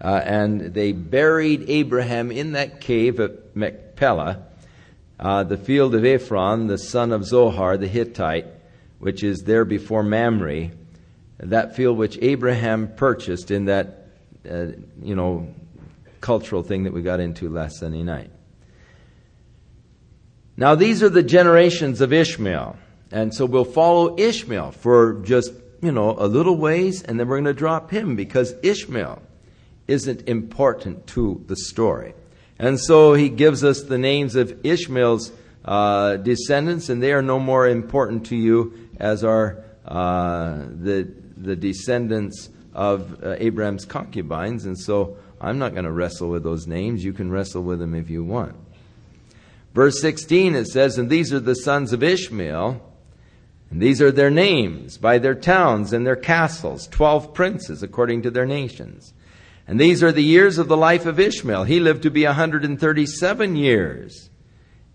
uh, and they buried Abraham in that cave at Machpelah, uh, the field of Ephron, the son of Zohar the Hittite, which is there before Mamre, that field which Abraham purchased in that uh, you know, cultural thing that we got into last Sunday night. Now, these are the generations of Ishmael. And so we'll follow Ishmael for just, you know, a little ways, and then we're going to drop him because Ishmael isn't important to the story. And so he gives us the names of Ishmael's uh, descendants, and they are no more important to you as are uh, the, the descendants of uh, Abraham's concubines, and so I'm not going to wrestle with those names. You can wrestle with them if you want. Verse 16 it says, And these are the sons of Ishmael, and these are their names, by their towns and their castles, twelve princes according to their nations. And these are the years of the life of Ishmael. He lived to be a 137 years.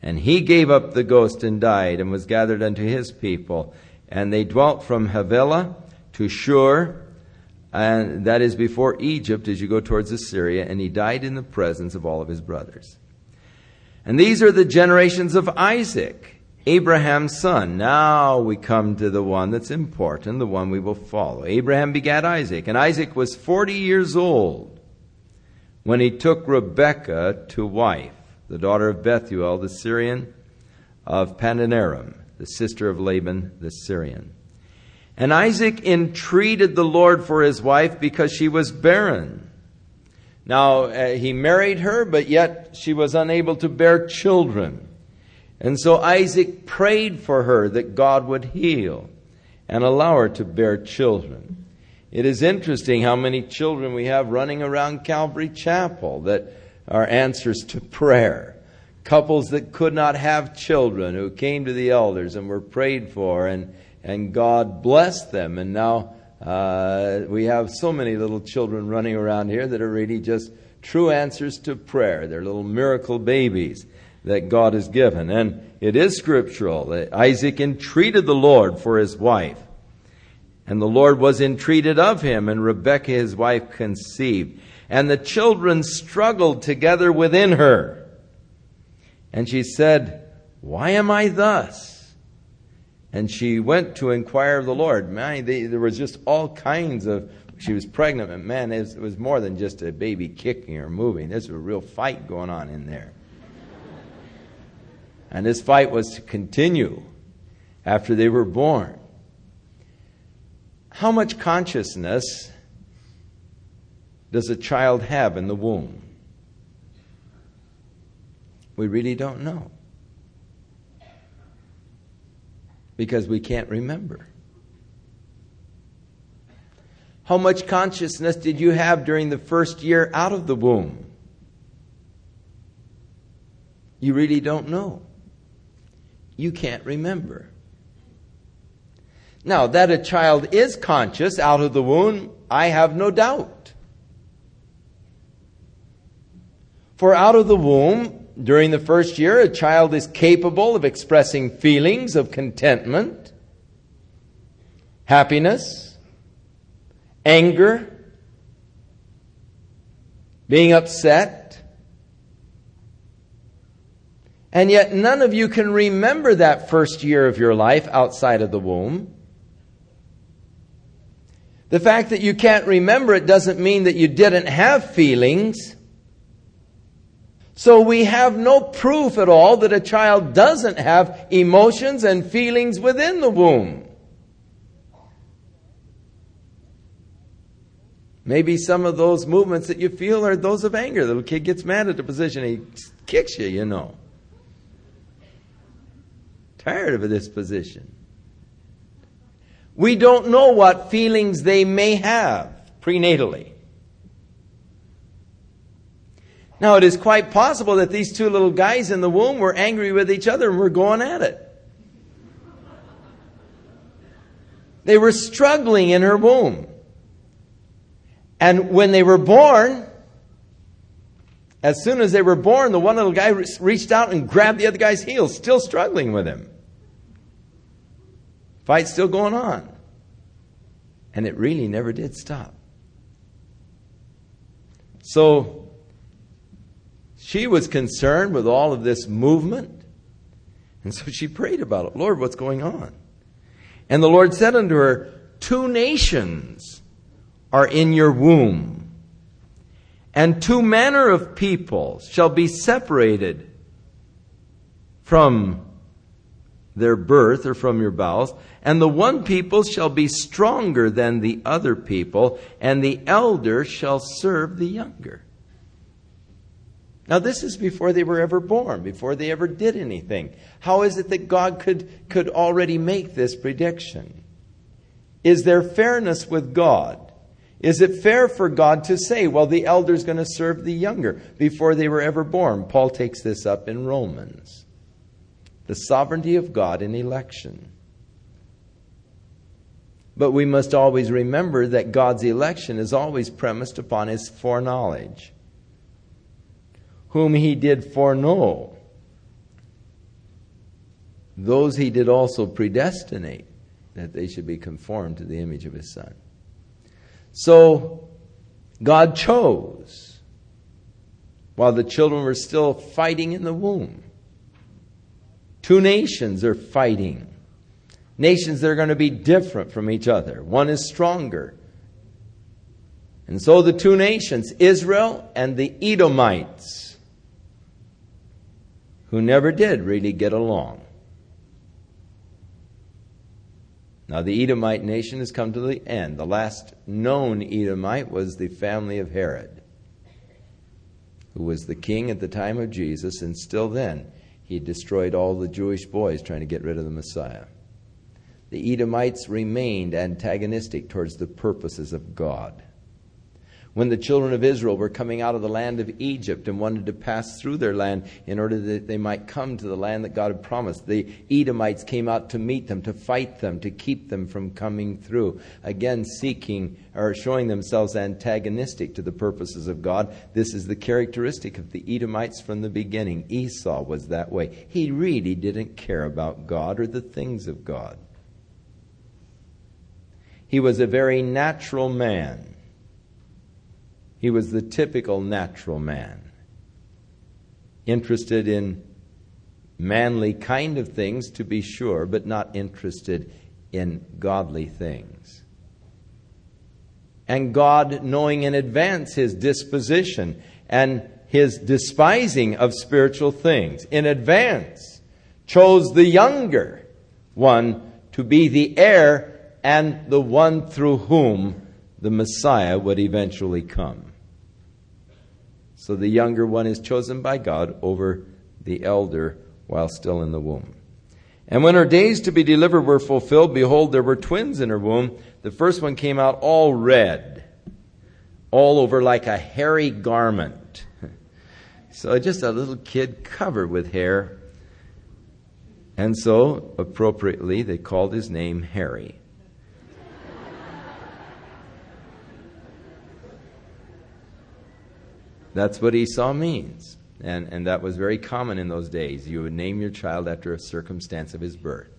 And he gave up the ghost and died, and was gathered unto his people. And they dwelt from Havilah to Shur, and that is before Egypt as you go towards Assyria, and he died in the presence of all of his brothers. And these are the generations of Isaac, Abraham's son. Now we come to the one that's important, the one we will follow. Abraham begat Isaac, and Isaac was 40 years old when he took Rebekah to wife, the daughter of Bethuel, the Syrian of Padanaram, the sister of Laban the Syrian. And Isaac entreated the Lord for his wife because she was barren. Now, uh, he married her, but yet she was unable to bear children. And so Isaac prayed for her that God would heal and allow her to bear children. It is interesting how many children we have running around Calvary Chapel that are answers to prayer. Couples that could not have children who came to the elders and were prayed for and and God blessed them. And now uh, we have so many little children running around here that are really just true answers to prayer. They're little miracle babies that God has given. And it is scriptural that Isaac entreated the Lord for his wife. And the Lord was entreated of him, and Rebekah his wife conceived. And the children struggled together within her. And she said, Why am I thus? And she went to inquire of the Lord. Man, they, there was just all kinds of. She was pregnant, and man, it was, it was more than just a baby kicking or moving. There's a real fight going on in there. And this fight was to continue after they were born. How much consciousness does a child have in the womb? We really don't know. Because we can't remember. How much consciousness did you have during the first year out of the womb? You really don't know. You can't remember. Now, that a child is conscious out of the womb, I have no doubt. For out of the womb, during the first year, a child is capable of expressing feelings of contentment, happiness, anger, being upset. And yet, none of you can remember that first year of your life outside of the womb. The fact that you can't remember it doesn't mean that you didn't have feelings. So we have no proof at all that a child doesn't have emotions and feelings within the womb. Maybe some of those movements that you feel are those of anger. The little kid gets mad at the position, he kicks you, you know. Tired of this position. We don't know what feelings they may have prenatally. Now, it is quite possible that these two little guys in the womb were angry with each other and were going at it. They were struggling in her womb. And when they were born, as soon as they were born, the one little guy reached out and grabbed the other guy's heels, still struggling with him. Fight still going on. And it really never did stop. So she was concerned with all of this movement. And so she prayed about it. Lord, what's going on? And the Lord said unto her, Two nations are in your womb, and two manner of people shall be separated from their birth or from your bowels, and the one people shall be stronger than the other people, and the elder shall serve the younger. Now, this is before they were ever born, before they ever did anything. How is it that God could, could already make this prediction? Is there fairness with God? Is it fair for God to say, well, the elder's going to serve the younger before they were ever born? Paul takes this up in Romans the sovereignty of God in election. But we must always remember that God's election is always premised upon his foreknowledge. Whom he did foreknow, those he did also predestinate that they should be conformed to the image of his Son. So, God chose while the children were still fighting in the womb. Two nations are fighting. Nations that are going to be different from each other. One is stronger. And so the two nations, Israel and the Edomites, who never did really get along. Now, the Edomite nation has come to the end. The last known Edomite was the family of Herod, who was the king at the time of Jesus, and still then he destroyed all the Jewish boys trying to get rid of the Messiah. The Edomites remained antagonistic towards the purposes of God. When the children of Israel were coming out of the land of Egypt and wanted to pass through their land in order that they might come to the land that God had promised, the Edomites came out to meet them, to fight them, to keep them from coming through. Again, seeking or showing themselves antagonistic to the purposes of God. This is the characteristic of the Edomites from the beginning. Esau was that way. He really didn't care about God or the things of God. He was a very natural man. He was the typical natural man, interested in manly kind of things, to be sure, but not interested in godly things. And God, knowing in advance his disposition and his despising of spiritual things, in advance chose the younger one to be the heir and the one through whom the Messiah would eventually come. So the younger one is chosen by God over the elder while still in the womb. And when her days to be delivered were fulfilled, behold, there were twins in her womb. The first one came out all red, all over like a hairy garment. So just a little kid covered with hair. And so, appropriately, they called his name Harry. That's what Esau means. And, and that was very common in those days. You would name your child after a circumstance of his birth.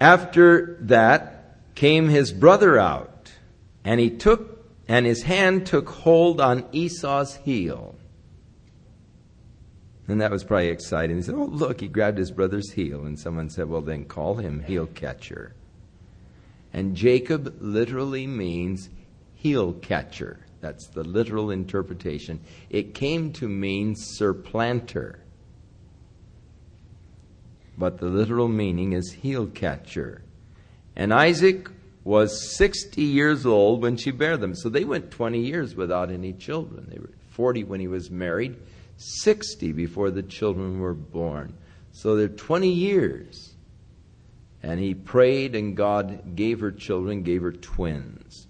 After that came his brother out, and he took, and his hand took hold on Esau's heel. And that was probably exciting. He said, Oh, look, he grabbed his brother's heel. And someone said, Well, then call him heel catcher. And Jacob literally means heel catcher. That's the literal interpretation. It came to mean supplanter. But the literal meaning is heel catcher. And Isaac was 60 years old when she bare them. So they went 20 years without any children. They were 40 when he was married, 60 before the children were born. So they're 20 years. And he prayed, and God gave her children, gave her twins.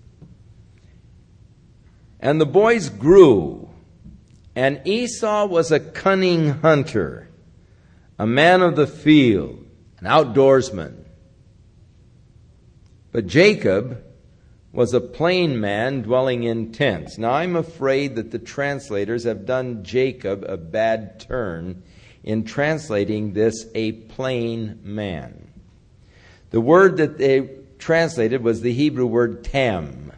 And the boys grew, and Esau was a cunning hunter, a man of the field, an outdoorsman. But Jacob was a plain man dwelling in tents. Now I'm afraid that the translators have done Jacob a bad turn in translating this a plain man. The word that they translated was the Hebrew word tam.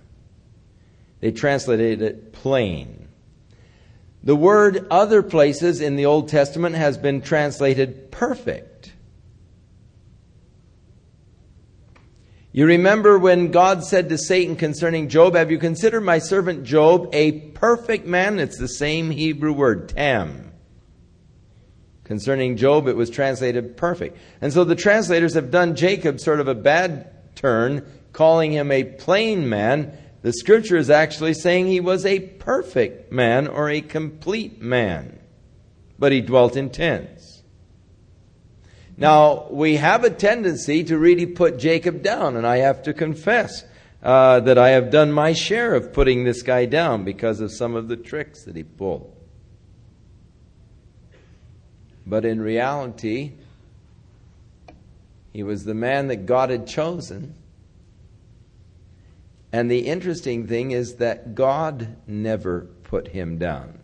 They translated it plain. The word other places in the Old Testament has been translated perfect. You remember when God said to Satan concerning Job, Have you considered my servant Job a perfect man? It's the same Hebrew word, tam. Concerning Job, it was translated perfect. And so the translators have done Jacob sort of a bad turn, calling him a plain man the scripture is actually saying he was a perfect man or a complete man, but he dwelt in tents. Now, we have a tendency to really put Jacob down, and I have to confess uh, that I have done my share of putting this guy down because of some of the tricks that he pulled. But in reality, he was the man that God had chosen and the interesting thing is that God never put him down.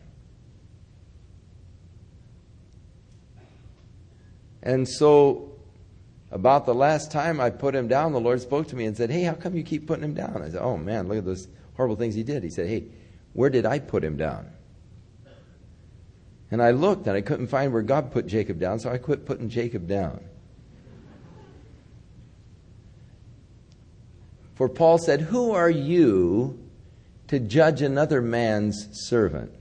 And so, about the last time I put him down, the Lord spoke to me and said, Hey, how come you keep putting him down? I said, Oh man, look at those horrible things he did. He said, Hey, where did I put him down? And I looked and I couldn't find where God put Jacob down, so I quit putting Jacob down. For Paul said, Who are you to judge another man's servant?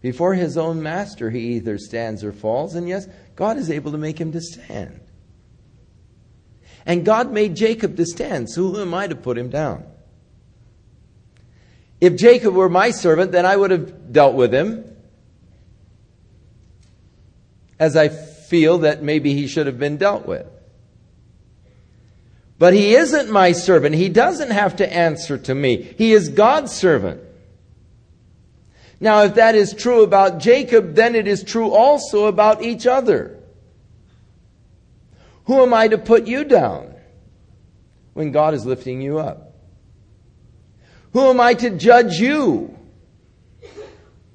Before his own master, he either stands or falls, and yes, God is able to make him to stand. And God made Jacob to stand, so who am I to put him down? If Jacob were my servant, then I would have dealt with him as I feel that maybe he should have been dealt with. But he isn't my servant. He doesn't have to answer to me. He is God's servant. Now, if that is true about Jacob, then it is true also about each other. Who am I to put you down when God is lifting you up? Who am I to judge you?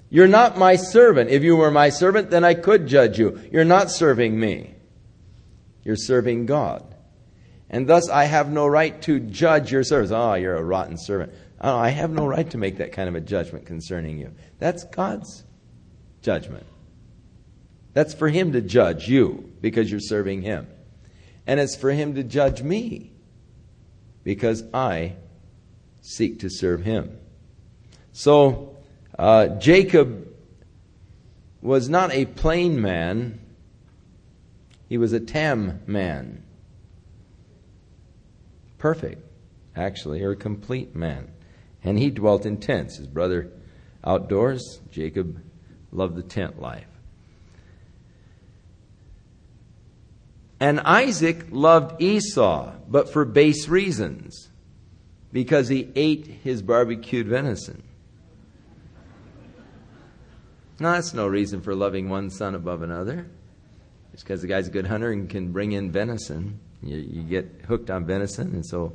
You're not my servant. If you were my servant, then I could judge you. You're not serving me. You're serving God and thus I have no right to judge your service. Oh, you're a rotten servant. Oh, I have no right to make that kind of a judgment concerning you. That's God's judgment. That's for Him to judge you because you're serving Him. And it's for Him to judge me because I seek to serve Him. So, uh, Jacob was not a plain man, he was a tam man perfect, actually, or a complete man. And he dwelt in tents. His brother outdoors, Jacob loved the tent life. And Isaac loved Esau, but for base reasons, because he ate his barbecued venison. Now, that's no reason for loving one son above another. It's because the guy's a good hunter and can bring in venison. You, you get hooked on venison, and so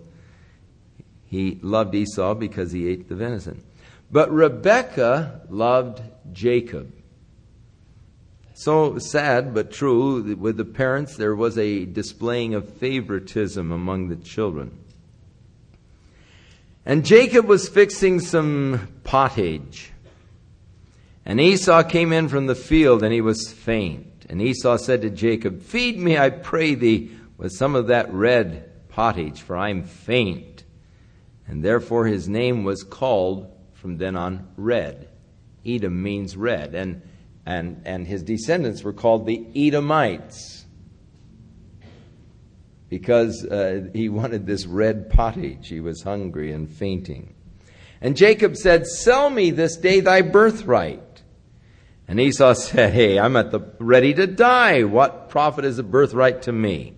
he loved Esau because he ate the venison. But Rebekah loved Jacob. So sad but true, with the parents, there was a displaying of favoritism among the children. And Jacob was fixing some pottage. And Esau came in from the field, and he was faint. And Esau said to Jacob, Feed me, I pray thee, with some of that red pottage, for I am faint. And therefore his name was called from then on red. Edom means red. And, and, and his descendants were called the Edomites because uh, he wanted this red pottage. He was hungry and fainting. And Jacob said, Sell me this day thy birthright. And Esau said, Hey, I'm at the ready to die. What profit is a birthright to me?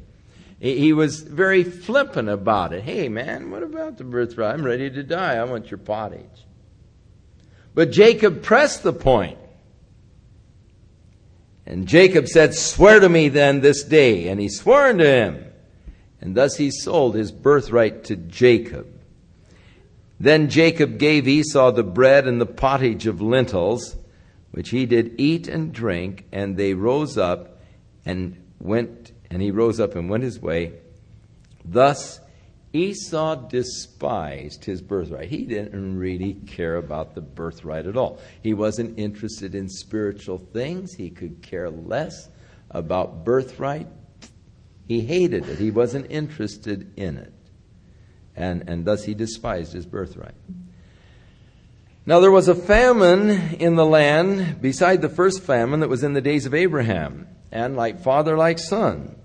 He was very flippant about it. Hey, man, what about the birthright? I'm ready to die. I want your pottage. But Jacob pressed the point. And Jacob said, Swear to me then this day. And he swore unto him. And thus he sold his birthright to Jacob. Then Jacob gave Esau the bread and the pottage of lentils which he did eat and drink, and they rose up and went, and he rose up and went his way. Thus Esau despised his birthright. He didn't really care about the birthright at all. He wasn't interested in spiritual things. He could care less about birthright. He hated it. He wasn't interested in it. And, and thus he despised his birthright. Now there was a famine in the land beside the first famine that was in the days of Abraham, and like father, like son.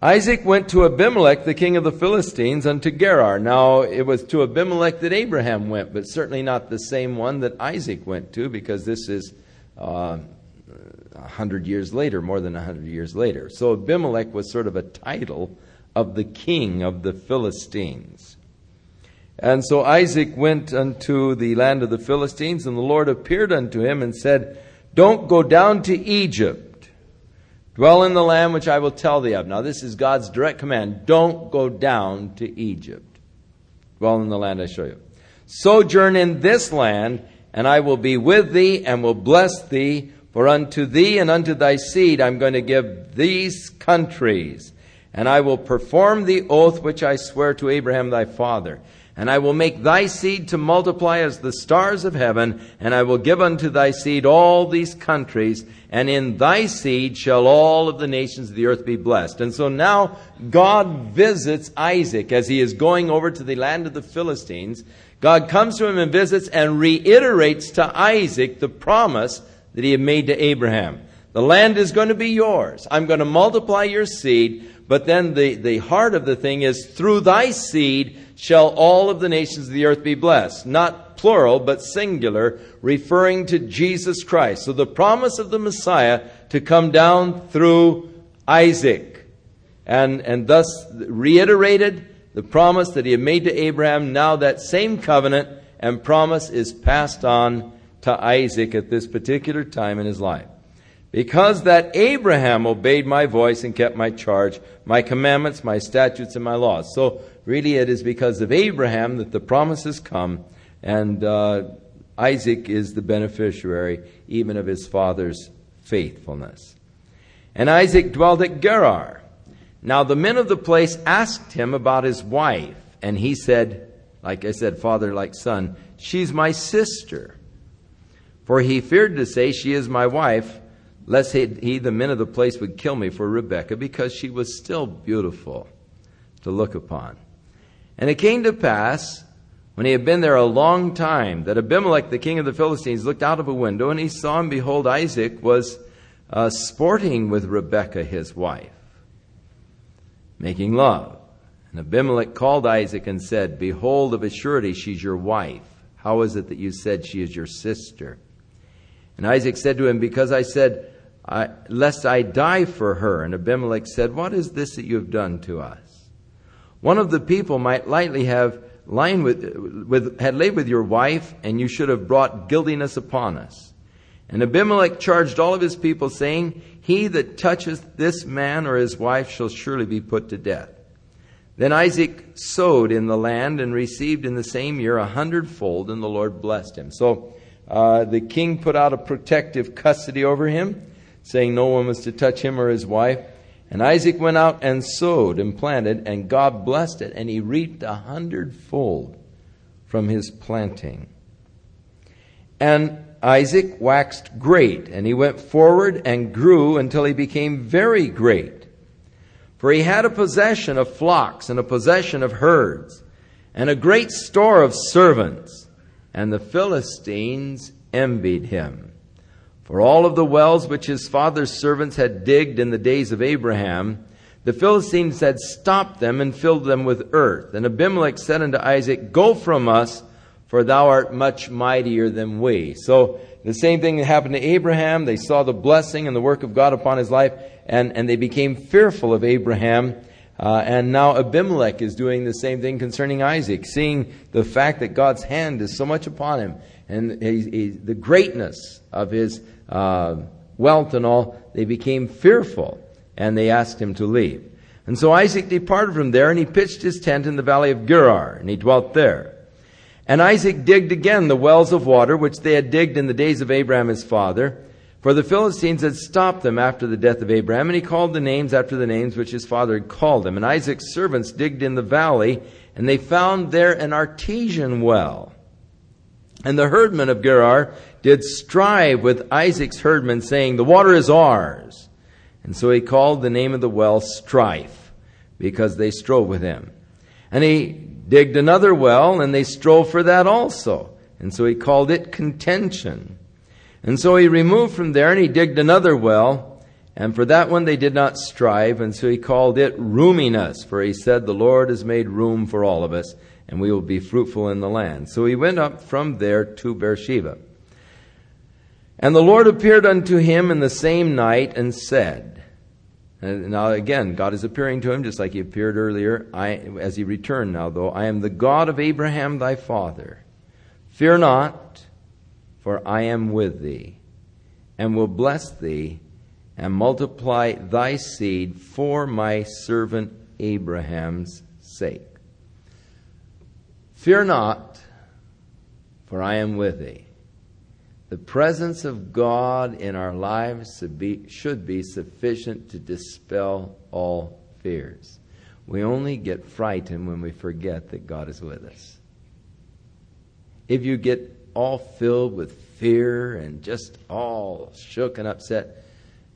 Isaac went to Abimelech, the king of the Philistines, unto Gerar. Now it was to Abimelech that Abraham went, but certainly not the same one that Isaac went to, because this is uh, a hundred years later, more than a hundred years later. So Abimelech was sort of a title of the king of the Philistines. And so Isaac went unto the land of the Philistines, and the Lord appeared unto him and said, Don't go down to Egypt. Dwell in the land which I will tell thee of. Now, this is God's direct command. Don't go down to Egypt. Dwell in the land I show you. Sojourn in this land, and I will be with thee and will bless thee. For unto thee and unto thy seed I'm going to give these countries, and I will perform the oath which I swear to Abraham thy father and I will make thy seed to multiply as the stars of heaven, and I will give unto thy seed all these countries, and in thy seed shall all of the nations of the earth be blessed. And so now God visits Isaac as he is going over to the land of the Philistines. God comes to him and visits and reiterates to Isaac the promise that he had made to Abraham. The land is going to be yours. I'm going to multiply your seed. But then the, the heart of the thing is through thy seed shall all of the nations of the earth be blessed. Not plural, but singular, referring to Jesus Christ. So the promise of the Messiah to come down through Isaac. And, and thus reiterated the promise that he had made to Abraham. Now that same covenant and promise is passed on to Isaac at this particular time in his life. Because that Abraham obeyed my voice and kept my charge, my commandments, my statutes, and my laws. So really it is because of Abraham that the promises come, and uh, Isaac is the beneficiary even of his father's faithfulness. And Isaac dwelt at Gerar. Now the men of the place asked him about his wife, and he said, like I said, father like son, she's my sister. For he feared to say, She is my wife lest he, he, the men of the place, would kill me for Rebekah, because she was still beautiful to look upon. And it came to pass, when he had been there a long time, that Abimelech, the king of the Philistines, looked out of a window, and he saw, and behold, Isaac was uh, sporting with Rebekah, his wife, making love. And Abimelech called Isaac and said, Behold, of a surety she's your wife. How is it that you said she is your sister? And Isaac said to him, Because I said, Lest I die for her. And Abimelech said, What is this that you have done to us? One of the people might lightly have lain with, with, had laid with your wife, and you should have brought guiltiness upon us. And Abimelech charged all of his people, saying, He that toucheth this man or his wife shall surely be put to death. Then Isaac sowed in the land and received in the same year a hundredfold, and the Lord blessed him. So uh, the king put out a protective custody over him, saying no one was to touch him or his wife. And Isaac went out and sowed and planted, and God blessed it, and he reaped a hundredfold from his planting. And Isaac waxed great, and he went forward and grew until he became very great. For he had a possession of flocks and a possession of herds, and a great store of servants, and the Philistines envied him. For all of the wells which his father's servants had digged in the days of Abraham, the Philistines had stopped them and filled them with earth. And Abimelech said unto Isaac, Go from us, for thou art much mightier than we. So the same thing that happened to Abraham. They saw the blessing and the work of God upon his life, and, and they became fearful of Abraham. Uh, and now Abimelech is doing the same thing concerning Isaac, seeing the fact that God's hand is so much upon him and he, he, the greatness of his uh, wealth and all, they became fearful and they asked him to leave. And so Isaac departed from there and he pitched his tent in the valley of Gerar and he dwelt there. And Isaac digged again the wells of water which they had digged in the days of Abraham his father. For the Philistines had stopped them after the death of Abraham, and he called the names after the names which his father had called them. And Isaac's servants digged in the valley, and they found there an artesian well. And the herdmen of Gerar did strive with Isaac's herdmen, saying, The water is ours. And so he called the name of the well Strife, because they strove with him. And he digged another well, and they strove for that also. And so he called it contention. And so he removed from there, and he digged another well, and for that one they did not strive, and so he called it roominess, for he said, The Lord has made room for all of us, and we will be fruitful in the land. So he went up from there to Beersheba. And the Lord appeared unto him in the same night and said, and now again, God is appearing to him just like he appeared earlier I, as he returned now, though. I am the God of Abraham thy father. Fear not, for I am with thee, and will bless thee, and multiply thy seed for my servant Abraham's sake. Fear not, for I am with thee. The presence of God in our lives should be, sufficient to dispel all fears. We only get frightened when we forget that God is with us. If you get all filled with fear and just all shook and upset,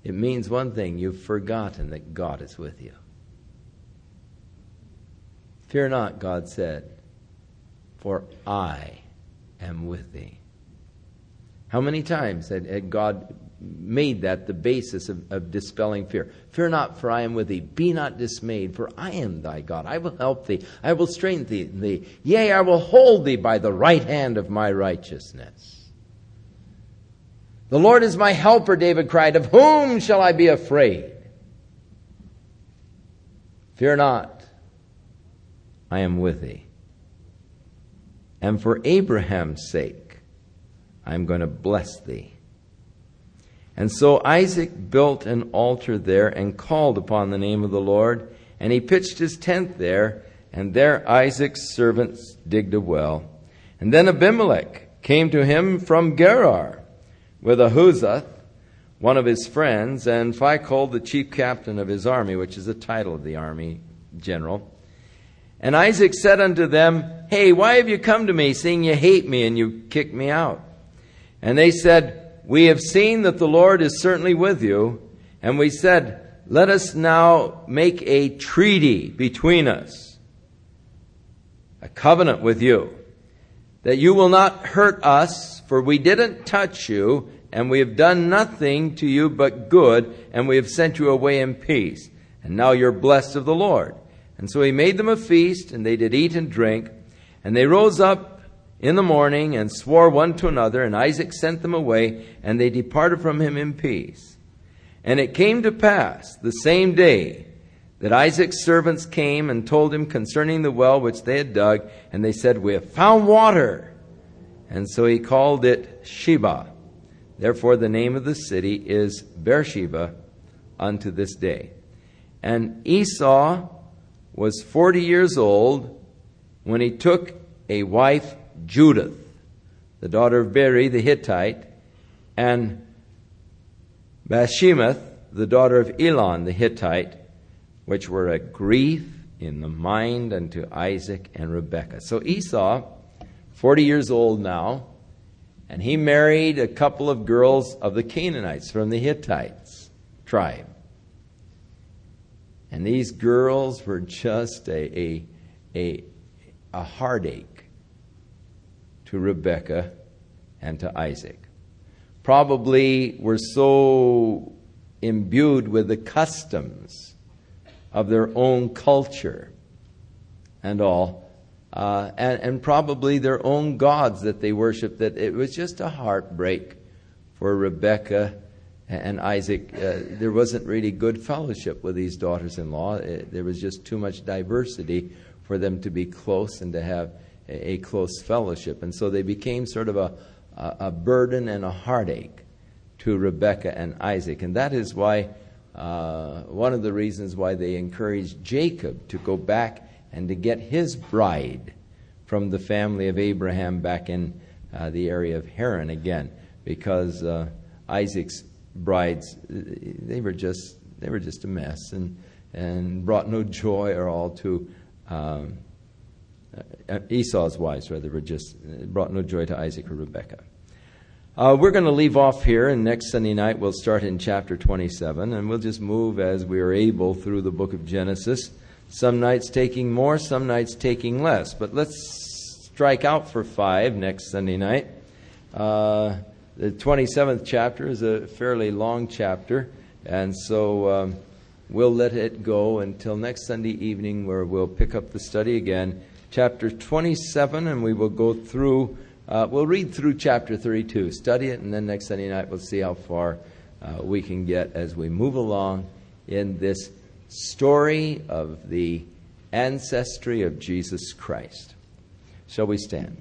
it means one thing you've forgotten that God is with you. Fear not, God said, for I am with thee. How many times had, had God made that the basis of, of, dispelling fear? Fear not, for I am with thee. Be not dismayed, for I am thy God. I will help thee. I will strengthen thee. Yea, I will hold thee by the right hand of my righteousness. The Lord is my helper, David cried. Of whom shall I be afraid? Fear not, I am with thee. And for Abraham's sake, I'm going to bless thee. And so Isaac built an altar there and called upon the name of the Lord, and he pitched his tent there, and there Isaac's servants digged a well. And then Abimelech came to him from Gerar with Ahuzzath, one of his friends, and Phicol, the chief captain of his army, which is the title of the army general. And Isaac said unto them, Hey, why have you come to me, seeing you hate me and you kick me out? And they said, We have seen that the Lord is certainly with you. And we said, Let us now make a treaty between us, a covenant with you, that you will not hurt us, for we didn't touch you, and we have done nothing to you but good, and we have sent you away in peace. And now you're blessed of the Lord. And so he made them a feast, and they did eat and drink. And they rose up in the morning and swore one to another, and Isaac sent them away, and they departed from him in peace. And it came to pass the same day that Isaac's servants came and told him concerning the well which they had dug, and they said, We have found water. And so he called it Sheba. Therefore, the name of the city is Beersheba unto this day. And Esau was 40 years old when he took a wife, Judith, the daughter of Beeri the Hittite, and Bashemath, the daughter of Elon the Hittite, which were a grief in the mind unto Isaac and Rebekah. So Esau, 40 years old now, and he married a couple of girls of the Canaanites from the Hittites tribe. And these girls were just a, a, a, a heartache to Rebekah and to Isaac. Probably were so imbued with the customs of their own culture and all, uh, and, and probably their own gods that they worshiped, that it was just a heartbreak for Rebekah and Isaac. Uh, there wasn't really good fellowship with these daughters in law. Uh, there was just too much diversity for them to be close and to have a, a close fellowship. And so they became sort of a, a, burden and a heartache to Rebekah and Isaac. And that is why, uh, one of the reasons why they encouraged Jacob to go back and to get his bride from the family of Abraham back in uh, the area of Haran again, because uh, Isaac's brides they were just they were just a mess and and brought no joy or all to um, uh, Esau's wives rather were just brought no joy to Isaac or Rebekah. Uh, we're going to leave off here, and next Sunday night we'll start in chapter 27, and we'll just move as we are able through the book of Genesis. Some nights taking more, some nights taking less. But let's strike out for five next Sunday night. Uh, the 27th chapter is a fairly long chapter, and so um, we'll let it go until next Sunday evening, where we'll pick up the study again. Chapter 27, and we will go through, uh, we'll read through chapter 32, study it, and then next Sunday night we'll see how far uh, we can get as we move along in this story of the ancestry of Jesus Christ. Shall we stand?